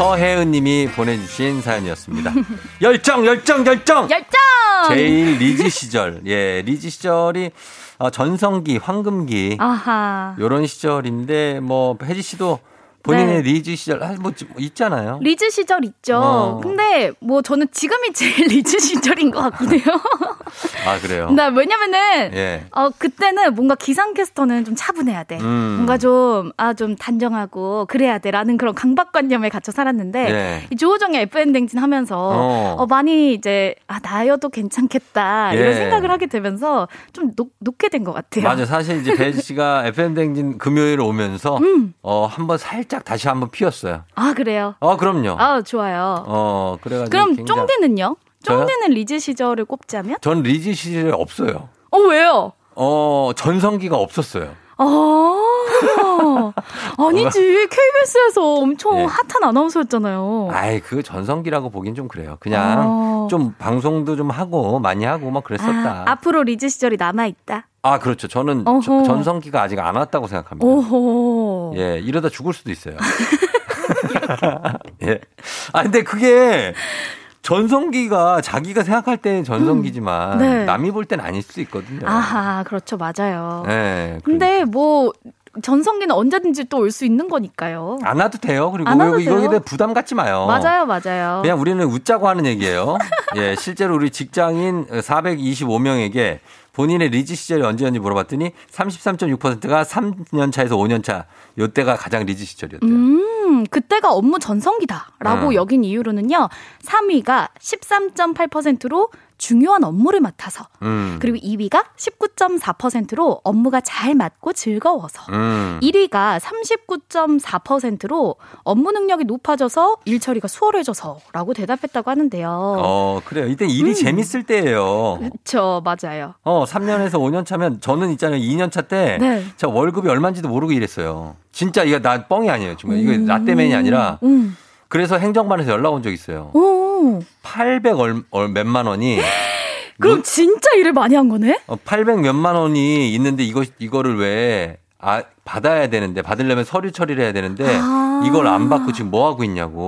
S1: 서혜은 님이 보내주신 사연이었습니다. [laughs] 열정, 열정, 열정.
S15: 열정!
S1: 제일 리즈 시절, 예, 리즈 시절이 어, 전성기, 황금기
S15: 아하.
S1: 요런 시절인데 뭐 혜지 씨도 본인의
S15: 네.
S1: 리즈 시절 아, 뭐 있잖아요.
S15: 리즈 시절 있죠.
S1: 어.
S15: 근데 뭐 저는 지금이 제일 [laughs] 리즈 시절인 것 같긴 해요. [laughs]
S1: 아 그래요.
S15: 나 왜냐면은
S1: 예.
S15: 어 그때는 뭔가 기상캐스터는 좀 차분해야 돼.
S1: 음.
S15: 뭔가 좀아좀 단정하고 그래야 돼라는 그런 강박관념에 갇혀 살았는데
S1: 예.
S15: 이 조우종의 FM 댕진 하면서
S1: 어.
S15: 어. 많이 이제 아 나여도 괜찮겠다
S1: 예.
S15: 이런 생각을 하게 되면서 좀 녹, 녹게 된 것 같아요.
S1: 맞아. 사실 이제 배지 씨가 [laughs] FM 댕진 금요일 오면서
S15: 음.
S1: 어 한번 살짝 다시 한번 피었어요.
S15: 아 그래요.
S1: 어 그럼요.
S15: 아 좋아요.
S1: 어 그래가지고
S15: 그럼
S1: 굉장히-? 저요?
S15: 쫑디는 리즈 시절을 꼽자면?
S1: 전 리즈 시절에 없어요.
S15: 어 왜요?
S1: 어 전성기가 없었어요.
S15: 아 아니지 KBS에서 엄청
S1: 예.
S15: 핫한 아나운서였잖아요.
S1: 아이 그 전성기라고 보긴 좀 그래요. 그냥
S15: 어.
S1: 좀 방송도 좀 하고 많이 하고 막 그랬었다.
S15: 아, 앞으로 리즈 시절이 남아 있다.
S1: 아, 그렇죠. 저는. 저- 전성기가 아직 안 왔다고 생각합니다.
S15: 오호.
S1: 예, 이러다 죽을 수도 있어요. [laughs] 예. 아, 근데 그게 전성기가 자기가 생각할 때는 전성기지만
S15: 음. 네.
S1: 남이 볼 땐 아닐 수 있거든요.
S15: 아하 그렇죠 맞아요.
S1: 예.
S15: 근데 뭐 전성기는 언제든지 또 올 수 있는 거니까요.
S1: 안 와도 돼요. 그리고
S15: 와도
S1: 이거- 이거에. 대해 부담 갖지 마요.
S15: 맞아요 맞아요.
S1: 그냥 우리는 웃자고 하는 얘기예요. 예, 실제로 우리 직장인 425명에게 본인의 리즈 시절이 언제였는지 물어봤더니 33.6%가 3년 차에서 5년 차. 요때가 가장 리즈 시절이었대요.
S15: 음, 그때가 업무 전성기다라고
S1: 음.
S15: 여긴 이유로는요. 3위가 13.8%로 중요한 업무를 맡아서
S1: 음.
S15: 그리고 2위가 19.4%로 업무가 잘 맞고 즐거워서
S1: 음.
S15: 1위가 39.4%로 업무 능력이 높아져서 일 처리가 수월해져서라고 대답했다고 하는데요.
S1: 어, 그래요. 이때 일이
S15: 음.
S1: 재밌을 때예요.
S15: 그렇죠, 맞아요.
S1: 어, 3년에서 5년 차면 저는 있잖아요. 2년 차때
S15: 네.
S1: 저 월급이 얼마인지도 모르고 일했어요. 진짜 이거 나 뻥이 아니에요. 정말 이거 라떼맨이 아니라
S15: 음.
S1: 그래서 행정반에서 연락 온 적 있어요.
S15: 오,
S1: 800 얼, 얼 몇만 원이 [gasps]
S15: 그럼 진짜 일을 많이 한 거네?
S1: 어, 800 몇만 원이 있는데 이거 이거를 왜 아, 받아야 되는데 받으려면 서류 처리를 해야 되는데
S15: 아.
S1: 이걸 안 받고 지금 뭐 하고 있냐고.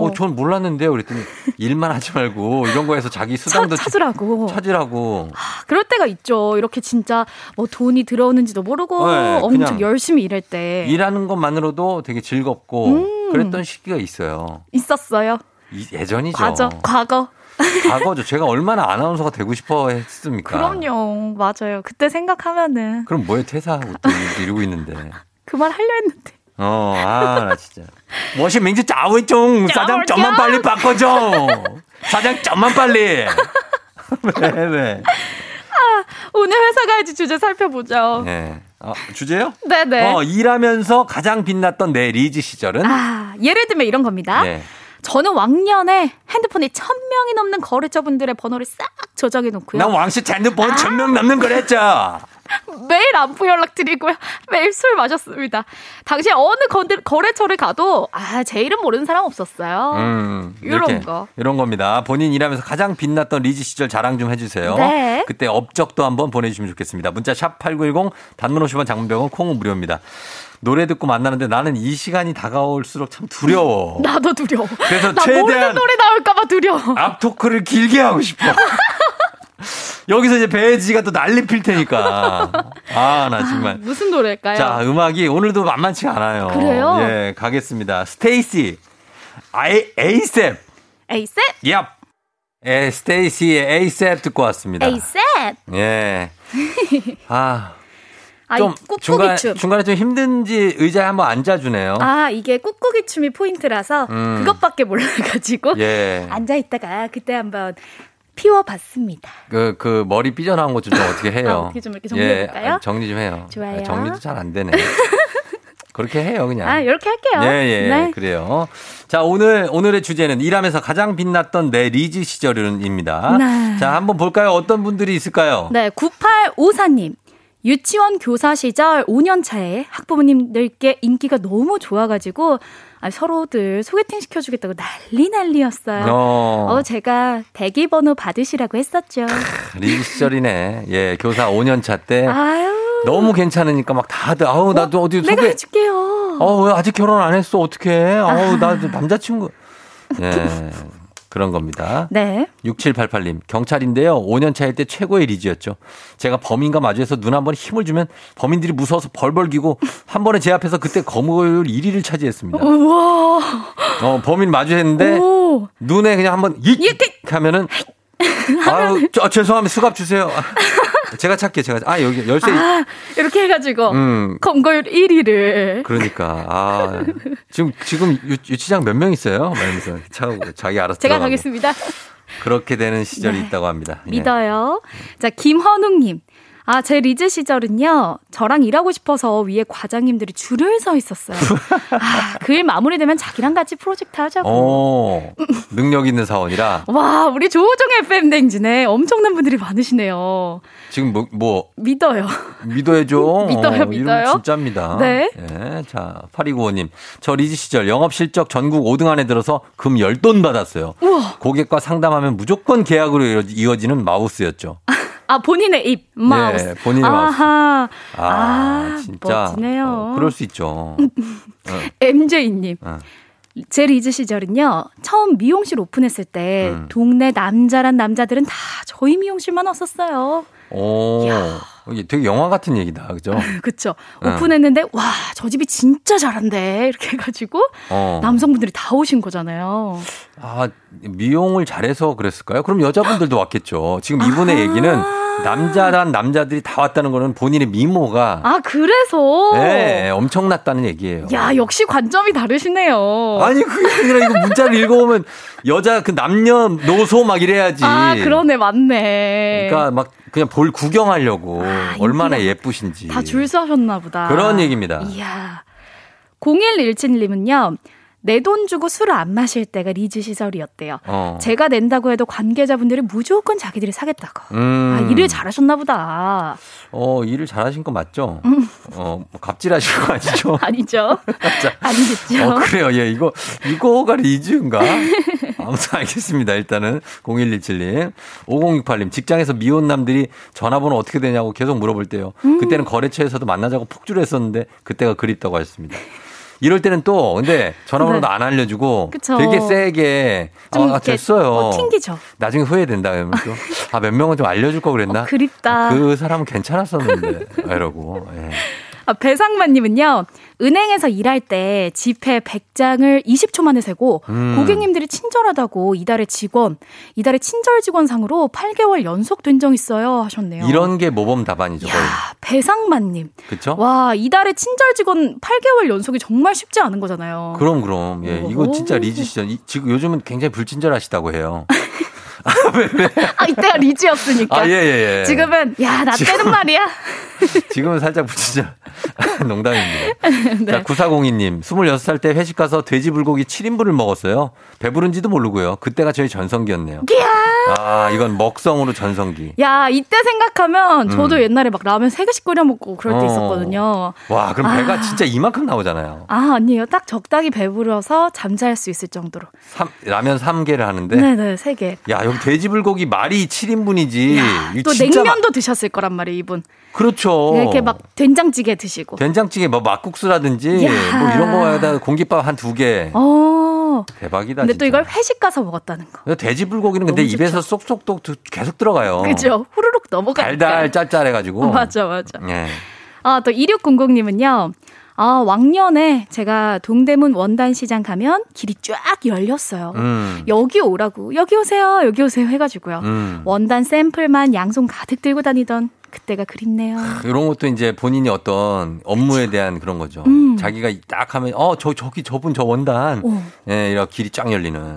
S15: 오.
S1: 어, 전 몰랐는데요. 그랬더니 일만 하지 말고 이런 거에서 자기 수당도
S15: 찾- 찾으라고.
S1: 찾으라고.
S15: 아, 그럴 때가 있죠. 이렇게 진짜 뭐 돈이 들어오는지도 모르고
S1: 네,
S15: 엄청 열심히 일할 때.
S1: 일하는 것만으로도 되게 즐겁고
S15: 음.
S1: 그랬던 시기가 있어요.
S15: 있었어요.
S1: 이- 예전이죠.
S15: 과거, 과거.
S1: 과거죠. 제가 얼마나 아나운서가 되고 싶어 했습니까?
S15: 그럼요. 맞아요. 그때 생각하면은
S1: 그럼 뭐에 퇴사하고 또 이러고 있는데. [laughs]
S15: 그 말 하려 했는데.
S1: 어, 아, 나 진짜. 무엇이 명지 짜오이종 사장 좀만 빨리 바꿔줘. 사장 좀만 빨리. [laughs] 왜, 왜?
S15: 오늘 회사 가야지 주제 살펴보죠.
S1: 네. 어, 주제요?
S15: 네네.
S1: 어, 일하면서 가장 빛났던 내 리즈 시절은?
S15: 아, 예를 들면 이런 겁니다.
S1: 네.
S15: 저는 왕년에 핸드폰에 천 명이 넘는 거래처분들의 번호를 싹 저장해 놓고요.
S1: 난 왕씨 핸드폰 천명 넘는 거랬죠.
S15: 매일 안부 연락 드리고요. 매일 술 마셨습니다. 당시 어느 건데- 거래처를 가도 아, 제 이름 모르는 사람 없었어요.
S1: 음,
S15: 이런 거.
S1: 이런 겁니다. 본인 일하면서 가장 빛났던 리즈 시절 자랑 좀 해주세요.
S15: 네.
S1: 그때 업적도 한번 보내주시면 좋겠습니다. 문자 샵 8910 단문 50원 장문 100원 콩은 무료입니다. 노래 듣고 만나는데 나는 이 시간이 다가올수록 참 두려워. [laughs]
S15: 나도 두려워.
S1: 그래서
S15: 나
S1: 최대한
S15: 노래 나올까봐 두려워.
S1: 앞 토크를 길게 하고 싶어. [laughs] 여기서 이제 배지가 또 난리 필 테니까. 아, 나 정말.
S15: 무슨 노래일까요?
S1: 자, 음악이 오늘도 만만치 않아요.
S15: 그래요?
S1: 예, 가겠습니다. 스테이시. 아이,
S15: ASAP. ASAP?
S1: 얍. 예, 스테이시의 ASAP 듣고 왔습니다.
S15: ASAP.
S1: 예. [laughs] 아,
S15: 아, 좀이 꾹꾹이
S1: 중간,
S15: 춤.
S1: 중간에 좀 힘든지 의자에 한번 앉아주네요.
S15: 아, 이게 꾹꾹이 춤이 포인트라서
S1: 음.
S15: 그것밖에 몰라가지고
S1: 예. [laughs]
S15: 앉아 있다가 그때 한번 피워봤습니다.
S1: 그, 그, 머리 삐져나온 것 좀 어떻게 해요?
S15: 아, 어떻게 좀 이렇게 정리해볼까요?
S1: 예, 아, 정리 좀 해요.
S15: 좋아요.
S1: 아, 정리도 잘 안 되네. [laughs] 그렇게 해요, 그냥.
S15: 아, 이렇게 할게요.
S1: 예, 예,
S15: 네.
S1: 그래요. 자, 오늘, 오늘의 주제는 일하면서 가장 빛났던 내 리즈 시절입니다.
S15: 네.
S1: 자, 한번 볼까요? 어떤 분들이 있을까요?
S15: 네, 9854님. 유치원 교사 시절 5년 차에 학부모님들께 인기가 너무 좋아가지고 아, 서로들 소개팅 시켜주겠다고 난리 난리였어요.
S1: 어.
S15: 어, 제가 대기 번호 받으시라고 했었죠.
S1: 리즈 시절이네. 예, 교사 5년 차 때.
S15: 아유.
S1: 너무 괜찮으니까 막 다들, 아우, 나도 어디
S15: 내가
S1: 소개.
S15: 해줄게요.
S1: 어, 왜 아직 결혼 안 했어? 어떡해. 아우, 나도 남자친구. [laughs] 예, 그런 겁니다.
S15: 네.
S1: 6788님, 경찰인데요. 5년 차일 때 최고의 리즈였죠. 제가 범인과 마주해서 눈 한 번 힘을 주면 범인들이 무서워서 벌벌 기고 한 번에 제 앞에서 그때 검거율 1위를 차지했습니다.
S15: 우와.
S1: 어, 범인 마주했는데
S15: 오.
S1: 눈에 그냥 한번 익 하면은 아유, 저, 죄송합니다. 수갑 주세요. 제가 찾게 제가 아 여기 열쇠
S15: 아, 이렇게 해가지고
S1: 음.
S15: 검거율 1위를.
S1: 그러니까 아 지금 지금 유, 유치장 몇 명 있어요? 말면서 자기 알아서
S15: 제가
S1: 들어가고.
S15: 가겠습니다.
S1: 그렇게 되는 시절이
S15: 네.
S1: 있다고 합니다. 예.
S15: 믿어요. 자, 김헌웅님. 아, 제 리즈 시절은요, 저랑 일하고 싶어서 위에 과장님들이 줄을 서 있었어요. [laughs] 아, 그 일 마무리되면 자기랑 같이 프로젝트 하자고.
S1: 어, 능력 있는 사원이라
S15: 와, 우리 조우종 FM 댕진에 엄청난 분들이 많으시네요.
S1: 지금 뭐, 뭐
S15: 믿어요.
S1: 믿어야죠. [laughs]
S15: 믿어요,
S1: 어,
S15: 믿어요.
S1: 진짜입니다.
S15: 네.
S1: 예, 자, 8295님. 저 리즈 시절 영업 실적 전국 5등 안에 들어서 금 10돈 받았어요.
S15: 우와.
S1: 고객과 상담하면 무조건 계약으로 이어- 이어지는 mouth였죠. [laughs]
S15: 아, 본인의 입, mouth.
S1: 네, 본인의 mouth.
S15: 아하.
S1: 아,
S15: 아,
S1: 진짜.
S15: 멋지네요.
S1: 어, 그럴 수 있죠. [laughs] 어,
S15: MJ님.
S1: 어.
S15: 제 리즈 시절은요, 처음 미용실 오픈했을 때,
S1: 음.
S15: 동네 남자란 남자들은 다 저희 미용실만 왔었어요.
S1: 오, 이게 되게 영화 같은 얘기다. 그죠? [laughs]
S15: 그쵸.
S1: 어.
S15: 오픈했는데, 와, 저 집이 진짜 잘한대. 이렇게 해가지고,
S1: 어.
S15: 남성분들이 다 오신 거잖아요.
S1: 아, 미용을 잘해서 그랬을까요? 그럼 여자분들도 왔겠죠. 지금 이분의
S15: 아.
S1: 얘기는 남자란 남자들이 다 왔다는 거는 본인의 미모가
S15: 아, 그래서?
S1: 네, 엄청났다는 얘기예요.
S15: 야, 역시 관점이 다르시네요.
S1: 아니 그게 아니라 이거 문자를 읽어보면 여자 그 남녀 노소 막 이래야지.
S15: 아, 그러네, 맞네.
S1: 그러니까 막 그냥 볼 구경하려고 얼마나 예쁘신지.
S15: 다 줄 서셨나 보다.
S1: 그런 얘기입니다.
S15: 이야. 0117님은요, 내 돈 주고 술을 안 마실 때가 리즈 시절이었대요.
S1: 어.
S15: 제가 낸다고 해도 관계자분들이 무조건 자기들이 사겠다고.
S1: 음.
S15: 아, 일을 잘하셨나 보다.
S1: 어 일을 잘하신 거 맞죠? 어뭐 갑질하신 거 아니죠?
S15: 음. [laughs] 아니죠?
S1: 자,
S15: 아니겠죠?
S1: 어, 그래요. 예, 이거, 이거가 리즈인가? 아무튼 알겠습니다. 일단은 0117님. 5068님. 직장에서 미혼 남들이 전화번호 어떻게 되냐고 계속 물어볼 때요.
S15: 음.
S1: 그때는 거래처에서도 만나자고 폭주를 했었는데 그때가 그립다고 하셨습니다. 이럴 때는 또 근데 전화번호도
S15: 네.
S1: 안 알려주고
S15: 그쵸.
S1: 되게 세게
S15: 좀
S1: 아, 됐어요.
S15: 어, 튕기죠.
S1: 나중에 후회된다 그러면 또 아 몇 명은 좀 알려줄 거 그랬나?
S15: 어, 그립다.
S1: 그 사람은 괜찮았었는데 이러고 예.
S15: 아, 배상만님은요, 은행에서 일할 때 지폐 100장을 20초 만에 세고,
S1: 음.
S15: 고객님들이 친절하다고 이달의 직원, 이달의 친절 직원상으로 8개월 연속 된 적 있어요. 하셨네요.
S1: 이런 게 모범 답안이죠. 거의.
S15: 배상만님.
S1: 그쵸?
S15: 와, 이달의 친절 직원 8개월 연속이 정말 쉽지 않은 거잖아요.
S1: 그럼 그럼 예 이거 진짜 리즈 이- 지금 요즘은 굉장히 불친절하시다고 해요. [laughs]
S15: 아, 이때가 리즈였으니까.
S1: 아 예 예, 예.
S15: 지금은, 야, 나
S1: 지금-
S15: 때는 말이야. [laughs]
S1: 지금은 살짝 불친절 [laughs] 농담입니다. [laughs]
S15: 네.
S1: 자 9402님 26살 때 회식 가서 돼지 불고기 7인분을 먹었어요. 배부른지도 모르고요. 그때가 저희 전성기였네요.
S15: 이야.
S1: 아 이건 먹성으로 전성기.
S15: 야, 이때 생각하면 저도
S1: 음.
S15: 옛날에 막 라면 3개씩 끓여 먹고 그럴 때
S1: 어.
S15: 있었거든요.
S1: 와 그럼
S15: 아.
S1: 배가 진짜 이만큼 나오잖아요.
S15: 아, 아니에요. 딱 적당히 배불러서 잠잘 수 있을 정도로.
S1: 삼- 라면 3개를 하는데
S15: 네, 네, 3개.
S1: 야 여기 돼지 불고기 말이 7인분이지.
S15: 또 냉면도 드셨을 거란 말이에요, 이분.
S1: 그렇죠.
S15: 이렇게 막 된장찌개 드시고.
S1: 된장찌개 뭐 막국수라든지
S15: 야.
S1: 뭐 이런 거에다 공깃밥 한 두 개.
S15: 어.
S1: 대박이다.
S15: 근데
S1: 진짜.
S15: 또 이걸 회식 가서 먹었다는 거.
S1: 돼지 불고기는 근데
S15: 너무
S1: 입에서 쏙쏙쏙 드- 계속 들어가요.
S15: 그죠? 후루룩 넘어가니까.
S1: 달달 짤짤해 가지고. [laughs]
S15: 맞아, 맞아.
S1: 예.
S15: 아, 또 2600님은요. 아, 왕년에 제가 동대문 원단시장 가면 길이 쫙 열렸어요.
S1: 음.
S15: 여기 오라고, 여기 오세요, 여기 오세요 해가지고요.
S1: 음.
S15: 원단 샘플만 양손 가득 들고 다니던 그때가 그립네요.
S1: 이런 것도 이제 본인이 어떤 업무에 대한 그런 거죠.
S15: 음.
S1: 자기가 딱 하면 어 저 저기 저분 저 원단
S15: 어.
S1: 예 이렇게 길이 쫙 열리는.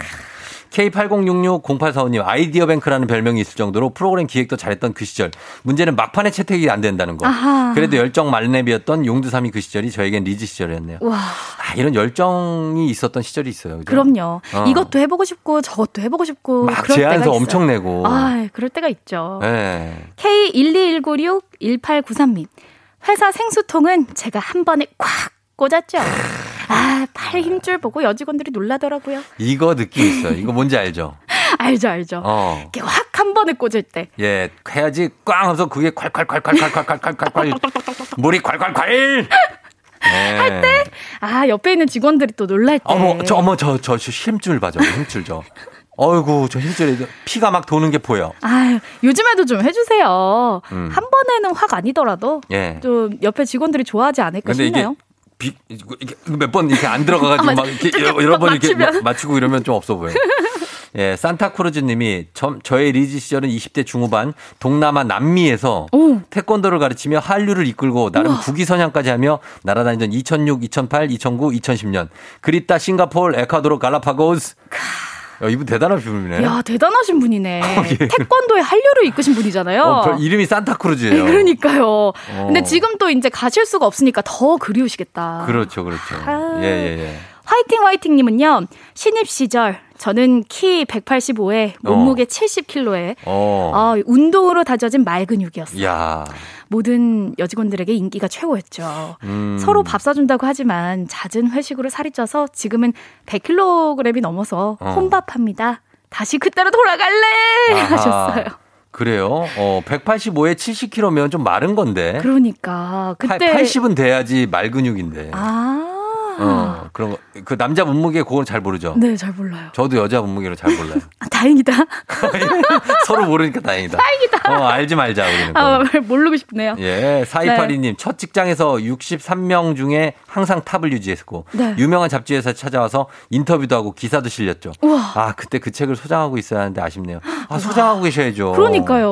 S1: K80660845님 아이디어 뱅크라는 별명이 있을 정도로 프로그램 기획도 잘했던 그 시절. 문제는 막판에 채택이 안 된다는 거.
S15: 아하.
S1: 그래도 열정 만렙이었던 용두삼이 그 시절이 저에겐 리즈 시절이었네요.
S15: 와,
S1: 아, 이런 열정이 있었던 시절이 있어요. 그죠?
S15: 그럼요.
S1: 어.
S15: 이것도 해보고 싶고 저것도 해보고 싶고
S1: 막 제안서. 엄청 내고.
S15: 아, 그럴 때가 있죠.
S1: 예.
S15: K121961893님. 회사 생수통은 제가 한 번에 콱 꽂았죠. 아, 팔 힘줄 보고 여직원들이 놀라더라고요.
S1: 이거 느낌 있어요. 이거 뭔지 알죠? [laughs]
S15: 알죠, 알죠.
S1: 어.
S15: 이렇게 확 한 번에 꽂을 때.
S1: 예, 해야지 꽝 하면서 그게 콸콸콸콸콸콸콸콸콸 물이 콸콸콸 네.
S15: 할 때? 아, 옆에 있는 직원들이 또 놀랄 때.
S1: 어머, 저 어머 저저 힘줄 봐줘. 힘줄 저. 어이구, 저 힘줄에 피가 막 도는 게 보여.
S15: 아, 요즘에도 좀 해주세요.
S1: 음.
S15: 한 번에는 확 아니더라도
S1: 예.
S15: 좀 옆에 직원들이 좋아하지 않을까
S1: 근데
S15: 싶네요.
S1: 비, 이게 몇 번 이렇게 안 들어가가지고
S15: 아,
S1: 막. 이렇게 여러, 번 이렇게
S15: 맞추면.
S1: 마- 맞추고 이러면 좀 없어 보여요. [laughs] 예, 산타크루즈 님이 저, 저의 리즈 시절은 20대 중후반 동남아 남미에서 태권도를 가르치며 한류를 이끌고 나름 국위선양까지 하며 날아다니던 2006, 2008, 2009, 2010년. 그리따 싱가포르, 에콰도르, 갈라파고스. 야, 이분 대단한 분이네.
S15: 야, 대단하신 분이네. [laughs]
S1: 예.
S15: 태권도의 한류를 이끄신 분이잖아요.
S1: 어, 별- 이름이 산타크루즈예요.
S15: 네, [laughs] 그러니까요.
S1: 어.
S15: 근데 지금 또 이제 가실 수가 없으니까 더 그리우시겠다.
S1: 그렇죠, 그렇죠.
S15: 아.
S1: 예, 예, 예.
S15: 화이팅 화이팅님은요. 신입 시절 저는 키 185에 몸무게 70kg에
S1: 어.
S15: 아, 운동으로 다져진 말 근육이었어요.
S1: 야.
S15: 모든 여직원들에게 인기가 최고였죠.
S1: 음.
S15: 서로 밥 사준다고 하지만 낮은 회식으로 살이 쪄서 지금은 100kg이 넘어서
S1: 어.
S15: 혼밥합니다. 다시 그때로 돌아갈래
S1: 아하.
S15: 하셨어요.
S1: 그래요. 어, 185에 70kg면 좀 마른 건데.
S15: 그러니까 그때
S1: 80은 돼야지 말 근육인데.
S15: 아.
S1: 어, 그런 거. 그 남자 몸무게 그건 잘 모르죠.
S15: 네, 잘 몰라요.
S1: 저도 여자 몸무게를 잘 몰라요. [laughs]
S15: 아, 다행이다. [laughs]
S1: 서로 모르니까 다행이다.
S15: 다행이다.
S1: 어, 알지 말자, 우리는.
S15: 아. [laughs] 모르고 싶네요.
S1: 예, 4282님, 첫 직장에서 63명 중에 항상 탑을 유지했고,
S15: 네.
S1: 유명한 잡지에서 찾아와서 인터뷰도 하고 기사도 실렸죠.
S15: 우와.
S1: 아, 그때 그 책을 소장하고 있어야 하는데 아쉽네요. 아, [gasps] 소장하고 계셔야죠.
S15: 그러니까요.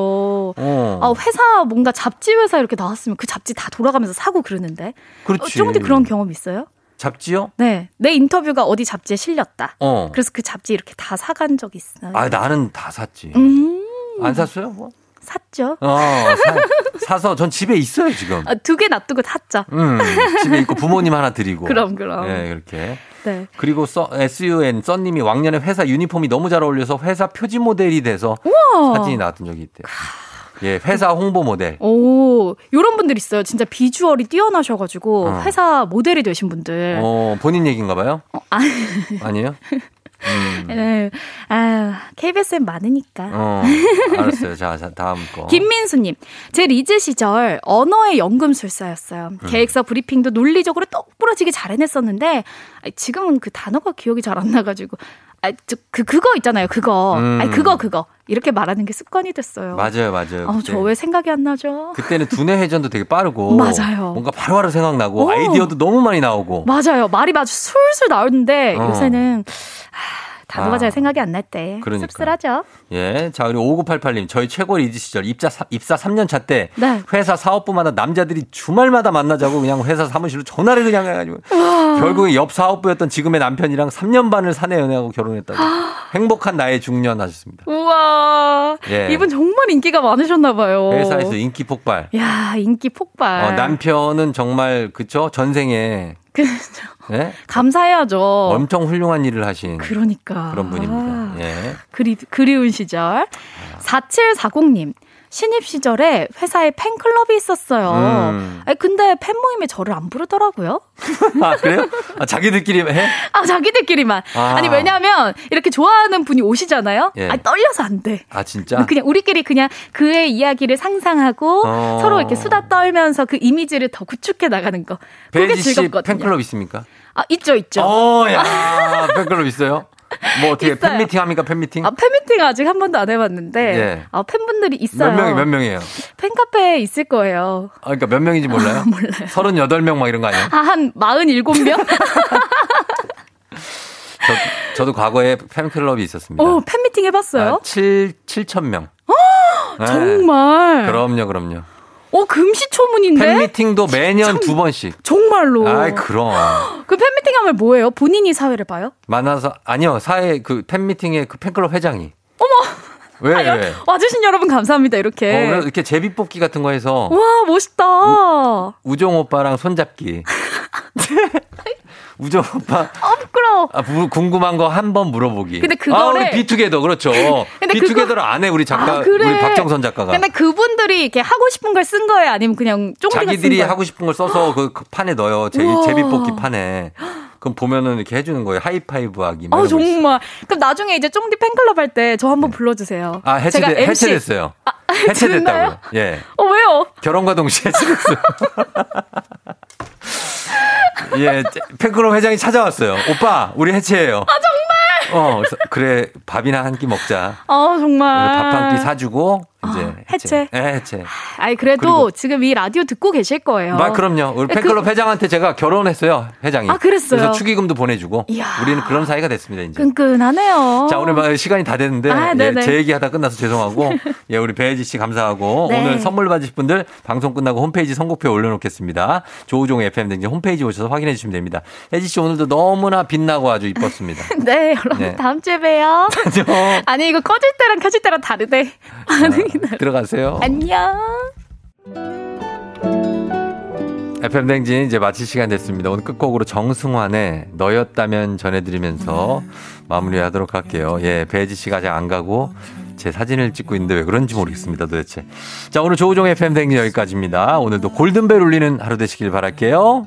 S1: 어.
S15: 아, 회사 뭔가 잡지 회사 이렇게 나왔으면 그 잡지 다 돌아가면서 사고 그러는데.
S1: 그렇지.
S15: 어, 쫑디 그런 경험 있어요?
S1: 잡지요?
S15: 네. 내 인터뷰가 어디 잡지에 실렸다.
S1: 어.
S15: 그래서 그 잡지 이렇게 다 사간 적 있어요.
S1: 아, 나는 다 샀지.
S15: 음.
S1: 안 샀어요? 뭐?
S15: 샀죠.
S1: 어, 사, 서전 집에 있어요, 지금.
S15: 아, 두 개 놔두고 샀죠.
S1: 음, 집에 있고 부모님 하나 드리고.
S15: 그럼, 그럼.
S1: 예, 그렇게.
S15: 네.
S1: 그리고 써, SUN 썬님이 왕년에 회사 유니폼이 너무 잘 어울려서 회사 표지 모델이 돼서
S15: 우와.
S1: 사진이 나왔던 적이 있대요. 예, 회사 홍보 모델.
S15: 오, 요런 분들 있어요. 진짜 비주얼이 뛰어나셔가지고
S1: 어.
S15: 회사 모델이 되신 분들.
S1: 어, 본인 얘기인가 봐요?
S15: 아,
S1: 아니에요? [laughs] 음.
S15: 네. 아, KBS엔 많으니까.
S1: 어, 알았어요. 자, 자, 다음 거.
S15: 김민수님, 제 리즈 시절 언어의 연금술사였어요.
S1: 음.
S15: 계획서 브리핑도 논리적으로 똑부러지게 잘 해냈었는데 지금은 그 단어가 기억이 잘 안 나가지고 아, 저, 그, 그거 있잖아요. 그거.
S1: 음.
S15: 아니, 그거, 그거. 이렇게 말하는 게 습관이 됐어요.
S1: 맞아요, 맞아요.
S15: 아,
S1: 그때.
S15: 저 왜 생각이 안 나죠?
S1: 그때는 두뇌 회전도 되게 빠르고 [laughs]
S15: 맞아요.
S1: 뭔가 바로바로 생각나고
S15: 오.
S1: 아이디어도 너무 많이 나오고
S15: 맞아요. 말이 아주 술술 나오는데
S1: 어.
S15: 요새는 하, 단어가
S1: 아.
S15: 잘 생각이 안 날 때
S1: 그러니까.
S15: 씁쓸하죠.
S1: 예. 자, 그리고 5988님, 저희 최고 리즈 시절 입사, 사- 입사 3년 차 때
S15: 네.
S1: 회사 사업부마다 남자들이 주말마다 만나자고 그냥 회사 사무실로 전화를 그냥 해가지고 결국에 옆 사업부였던 지금의 남편이랑 3년 반을 사내 연애하고 결혼했다고. 행복한 나의 중년 하셨습니다.
S15: 우와.
S1: 예.
S15: 이분 정말 인기가 많으셨나 봐요.
S1: 회사에서 인기 폭발.
S15: 야, 인기 폭발.
S1: 어, 남편은 정말 그쵸 전생에
S15: 그렇죠.
S1: 예?
S15: 감사해야죠.
S1: 엄청 훌륭한 일을 하신
S15: 그러니까.
S1: 그런 분입니다. 예.
S15: 그리, 그리운 시절. 4740님. 신입 시절에 회사에 팬클럽이 있었어요.
S1: 음.
S15: 아니, 근데 팬 모임에 저를 안 부르더라고요. [laughs]
S1: 아 그래요? 아, 자기들끼리 해?
S15: 아, 자기들끼리만.
S1: 아.
S15: 아. 니 왜냐면, 이렇게 좋아하는 분이 오시잖아요?
S1: 예.
S15: 아 떨려서 안 돼.
S1: 아 진짜?
S15: 그냥 우리끼리 그냥 그의 이야기를 상상하고
S1: 어.
S15: 서로 이렇게 수다 떨면서 그 이미지를 더 구축해 나가는 거. 그게 즐겁거든요.
S1: 팬클럽 있습니까?
S15: 아, 있죠, 있죠.
S1: 어, 야, 팬클럽 있어요? [laughs] 뭐 어떻게
S15: 있어요.
S1: 팬미팅 합니까? 팬미팅?
S15: 아, 팬미팅 아직 한 번도 안 해봤는데,
S1: 예.
S15: 아, 팬분들이 있어요.
S1: 몇 명이 몇 명이에요?
S15: 팬카페에 있을 거예요.
S1: 아, 그러니까 몇 명인지 몰라요? [laughs]
S15: 몰라요.
S1: 38명 막 이런 거 아니에요?
S15: 아, 한 47명? [laughs]
S1: 저, 저도 과거에 팬클럽이 있었습니다.
S15: 어, 팬미팅 해봤어요?
S1: 아, 7, 7천 명. 네.
S15: 정말.
S1: 그럼요, 그럼요.
S15: 어, 금시초문인데?
S1: 팬미팅도 매년 두 번씩.
S15: 정말로.
S1: 아이, 그럼.
S15: 그 팬미팅 하면 뭐예요? 본인이 사회를 봐요?
S1: 만나서, 아니요, 사회 그 팬미팅의 그 팬클럽 회장이.
S15: 어머!
S1: 왜, 왜?
S15: 와주신 여러분 감사합니다, 이렇게.
S1: 어, 이렇게 제비 뽑기 같은 거 해서
S15: 와, 멋있다.
S1: 우정 오빠랑 손잡기. [laughs] 우정 오빠
S15: 아, 부끄러워.
S1: 아, 부- 궁금한 거 한 번 물어보기.
S15: 근데
S1: 아, 우리
S15: 그거를-
S1: 비투게더 그렇죠.
S15: 근데
S1: 비투게더를 안 해 우리 작가
S15: 아, 그래.
S1: 우리 박정선 작가가.
S15: 근데 그분들이 이렇게 하고 싶은 걸 쓴 거예요? 아니면 그냥 쫑디가 쓴
S1: 자기들이? 하고 싶은 걸 써서 그, 그 판에 넣어요. 제,
S15: 우와.
S1: 제비 뽑기 판에. 그럼 보면은 이렇게 해주는 거예요. 하이파이브 하기. 막
S15: 아,
S1: 있어요.
S15: 정말. 그럼 나중에 이제 쫑디 팬클럽 할 때 저 한번 불러주세요.
S1: 아,
S15: 제가
S1: 해체돼,
S15: MC.
S1: 해체됐어요.
S15: 됐나요?
S1: 해체됐다고요. 예.
S15: 어, 왜요?
S1: 결혼과 동시에 해체됐어요. [laughs] 예, 팬클럽 회장이 찾아왔어요. 오빠, 우리 해체해요.
S15: 아, 정말?
S1: 어, 그래, 밥이나 한 끼 먹자.
S15: 아, 정말.
S1: 밥 한 끼 사주고, 이제.
S15: 해체?
S1: 예, 해체.
S15: 아니, 그래도 지금 이 라디오 듣고 계실 거예요.
S1: 막 그럼요. 우리
S15: 그-
S1: 팬클럽 회장한테 제가 결혼했어요. 회장이.
S15: 아, 그랬어요?
S1: 그래서 축의금도 보내주고.
S15: 이야.
S1: 우리는 그런 사이가 됐습니다, 이제.
S15: 끈끈하네요.
S1: 자, 오늘 막 시간이 다 됐는데,
S15: 아,
S1: 예. 제 얘기 하다 끝나서 죄송하고, [laughs] 예, 우리 배혜지 씨 감사하고,
S15: 네.
S1: 오늘 선물 받으실 분들 방송 끝나고 홈페이지 선곡표에 올려놓겠습니다. 조우종 FM 등지 홈페이지 오셔서 확인해 주시면 됩니다. 혜지 씨 오늘도 너무나 빛나고 아주 이뻤습니다. [laughs]
S15: 네, 여러분
S1: 네.
S15: 다음 주에 봬요. [laughs] 아니 이거 꺼질 때랑 켜질 때랑 다르대. 다르. [laughs]
S1: 들어가세요.
S15: 안녕.
S1: FM 댕진 이제 마칠 시간 됐습니다. 오늘 끝곡으로 정승환의 너였다면 전해드리면서 마무리하도록 할게요. 예, 배지 씨가 아직 안 가고 제 사진을 찍고 있는데 왜 그런지 모르겠습니다. 도대체. 자, 오늘 조우종 FM 댕진 여기까지입니다. 오늘도 골든벨 울리는 하루 되시길 바랄게요.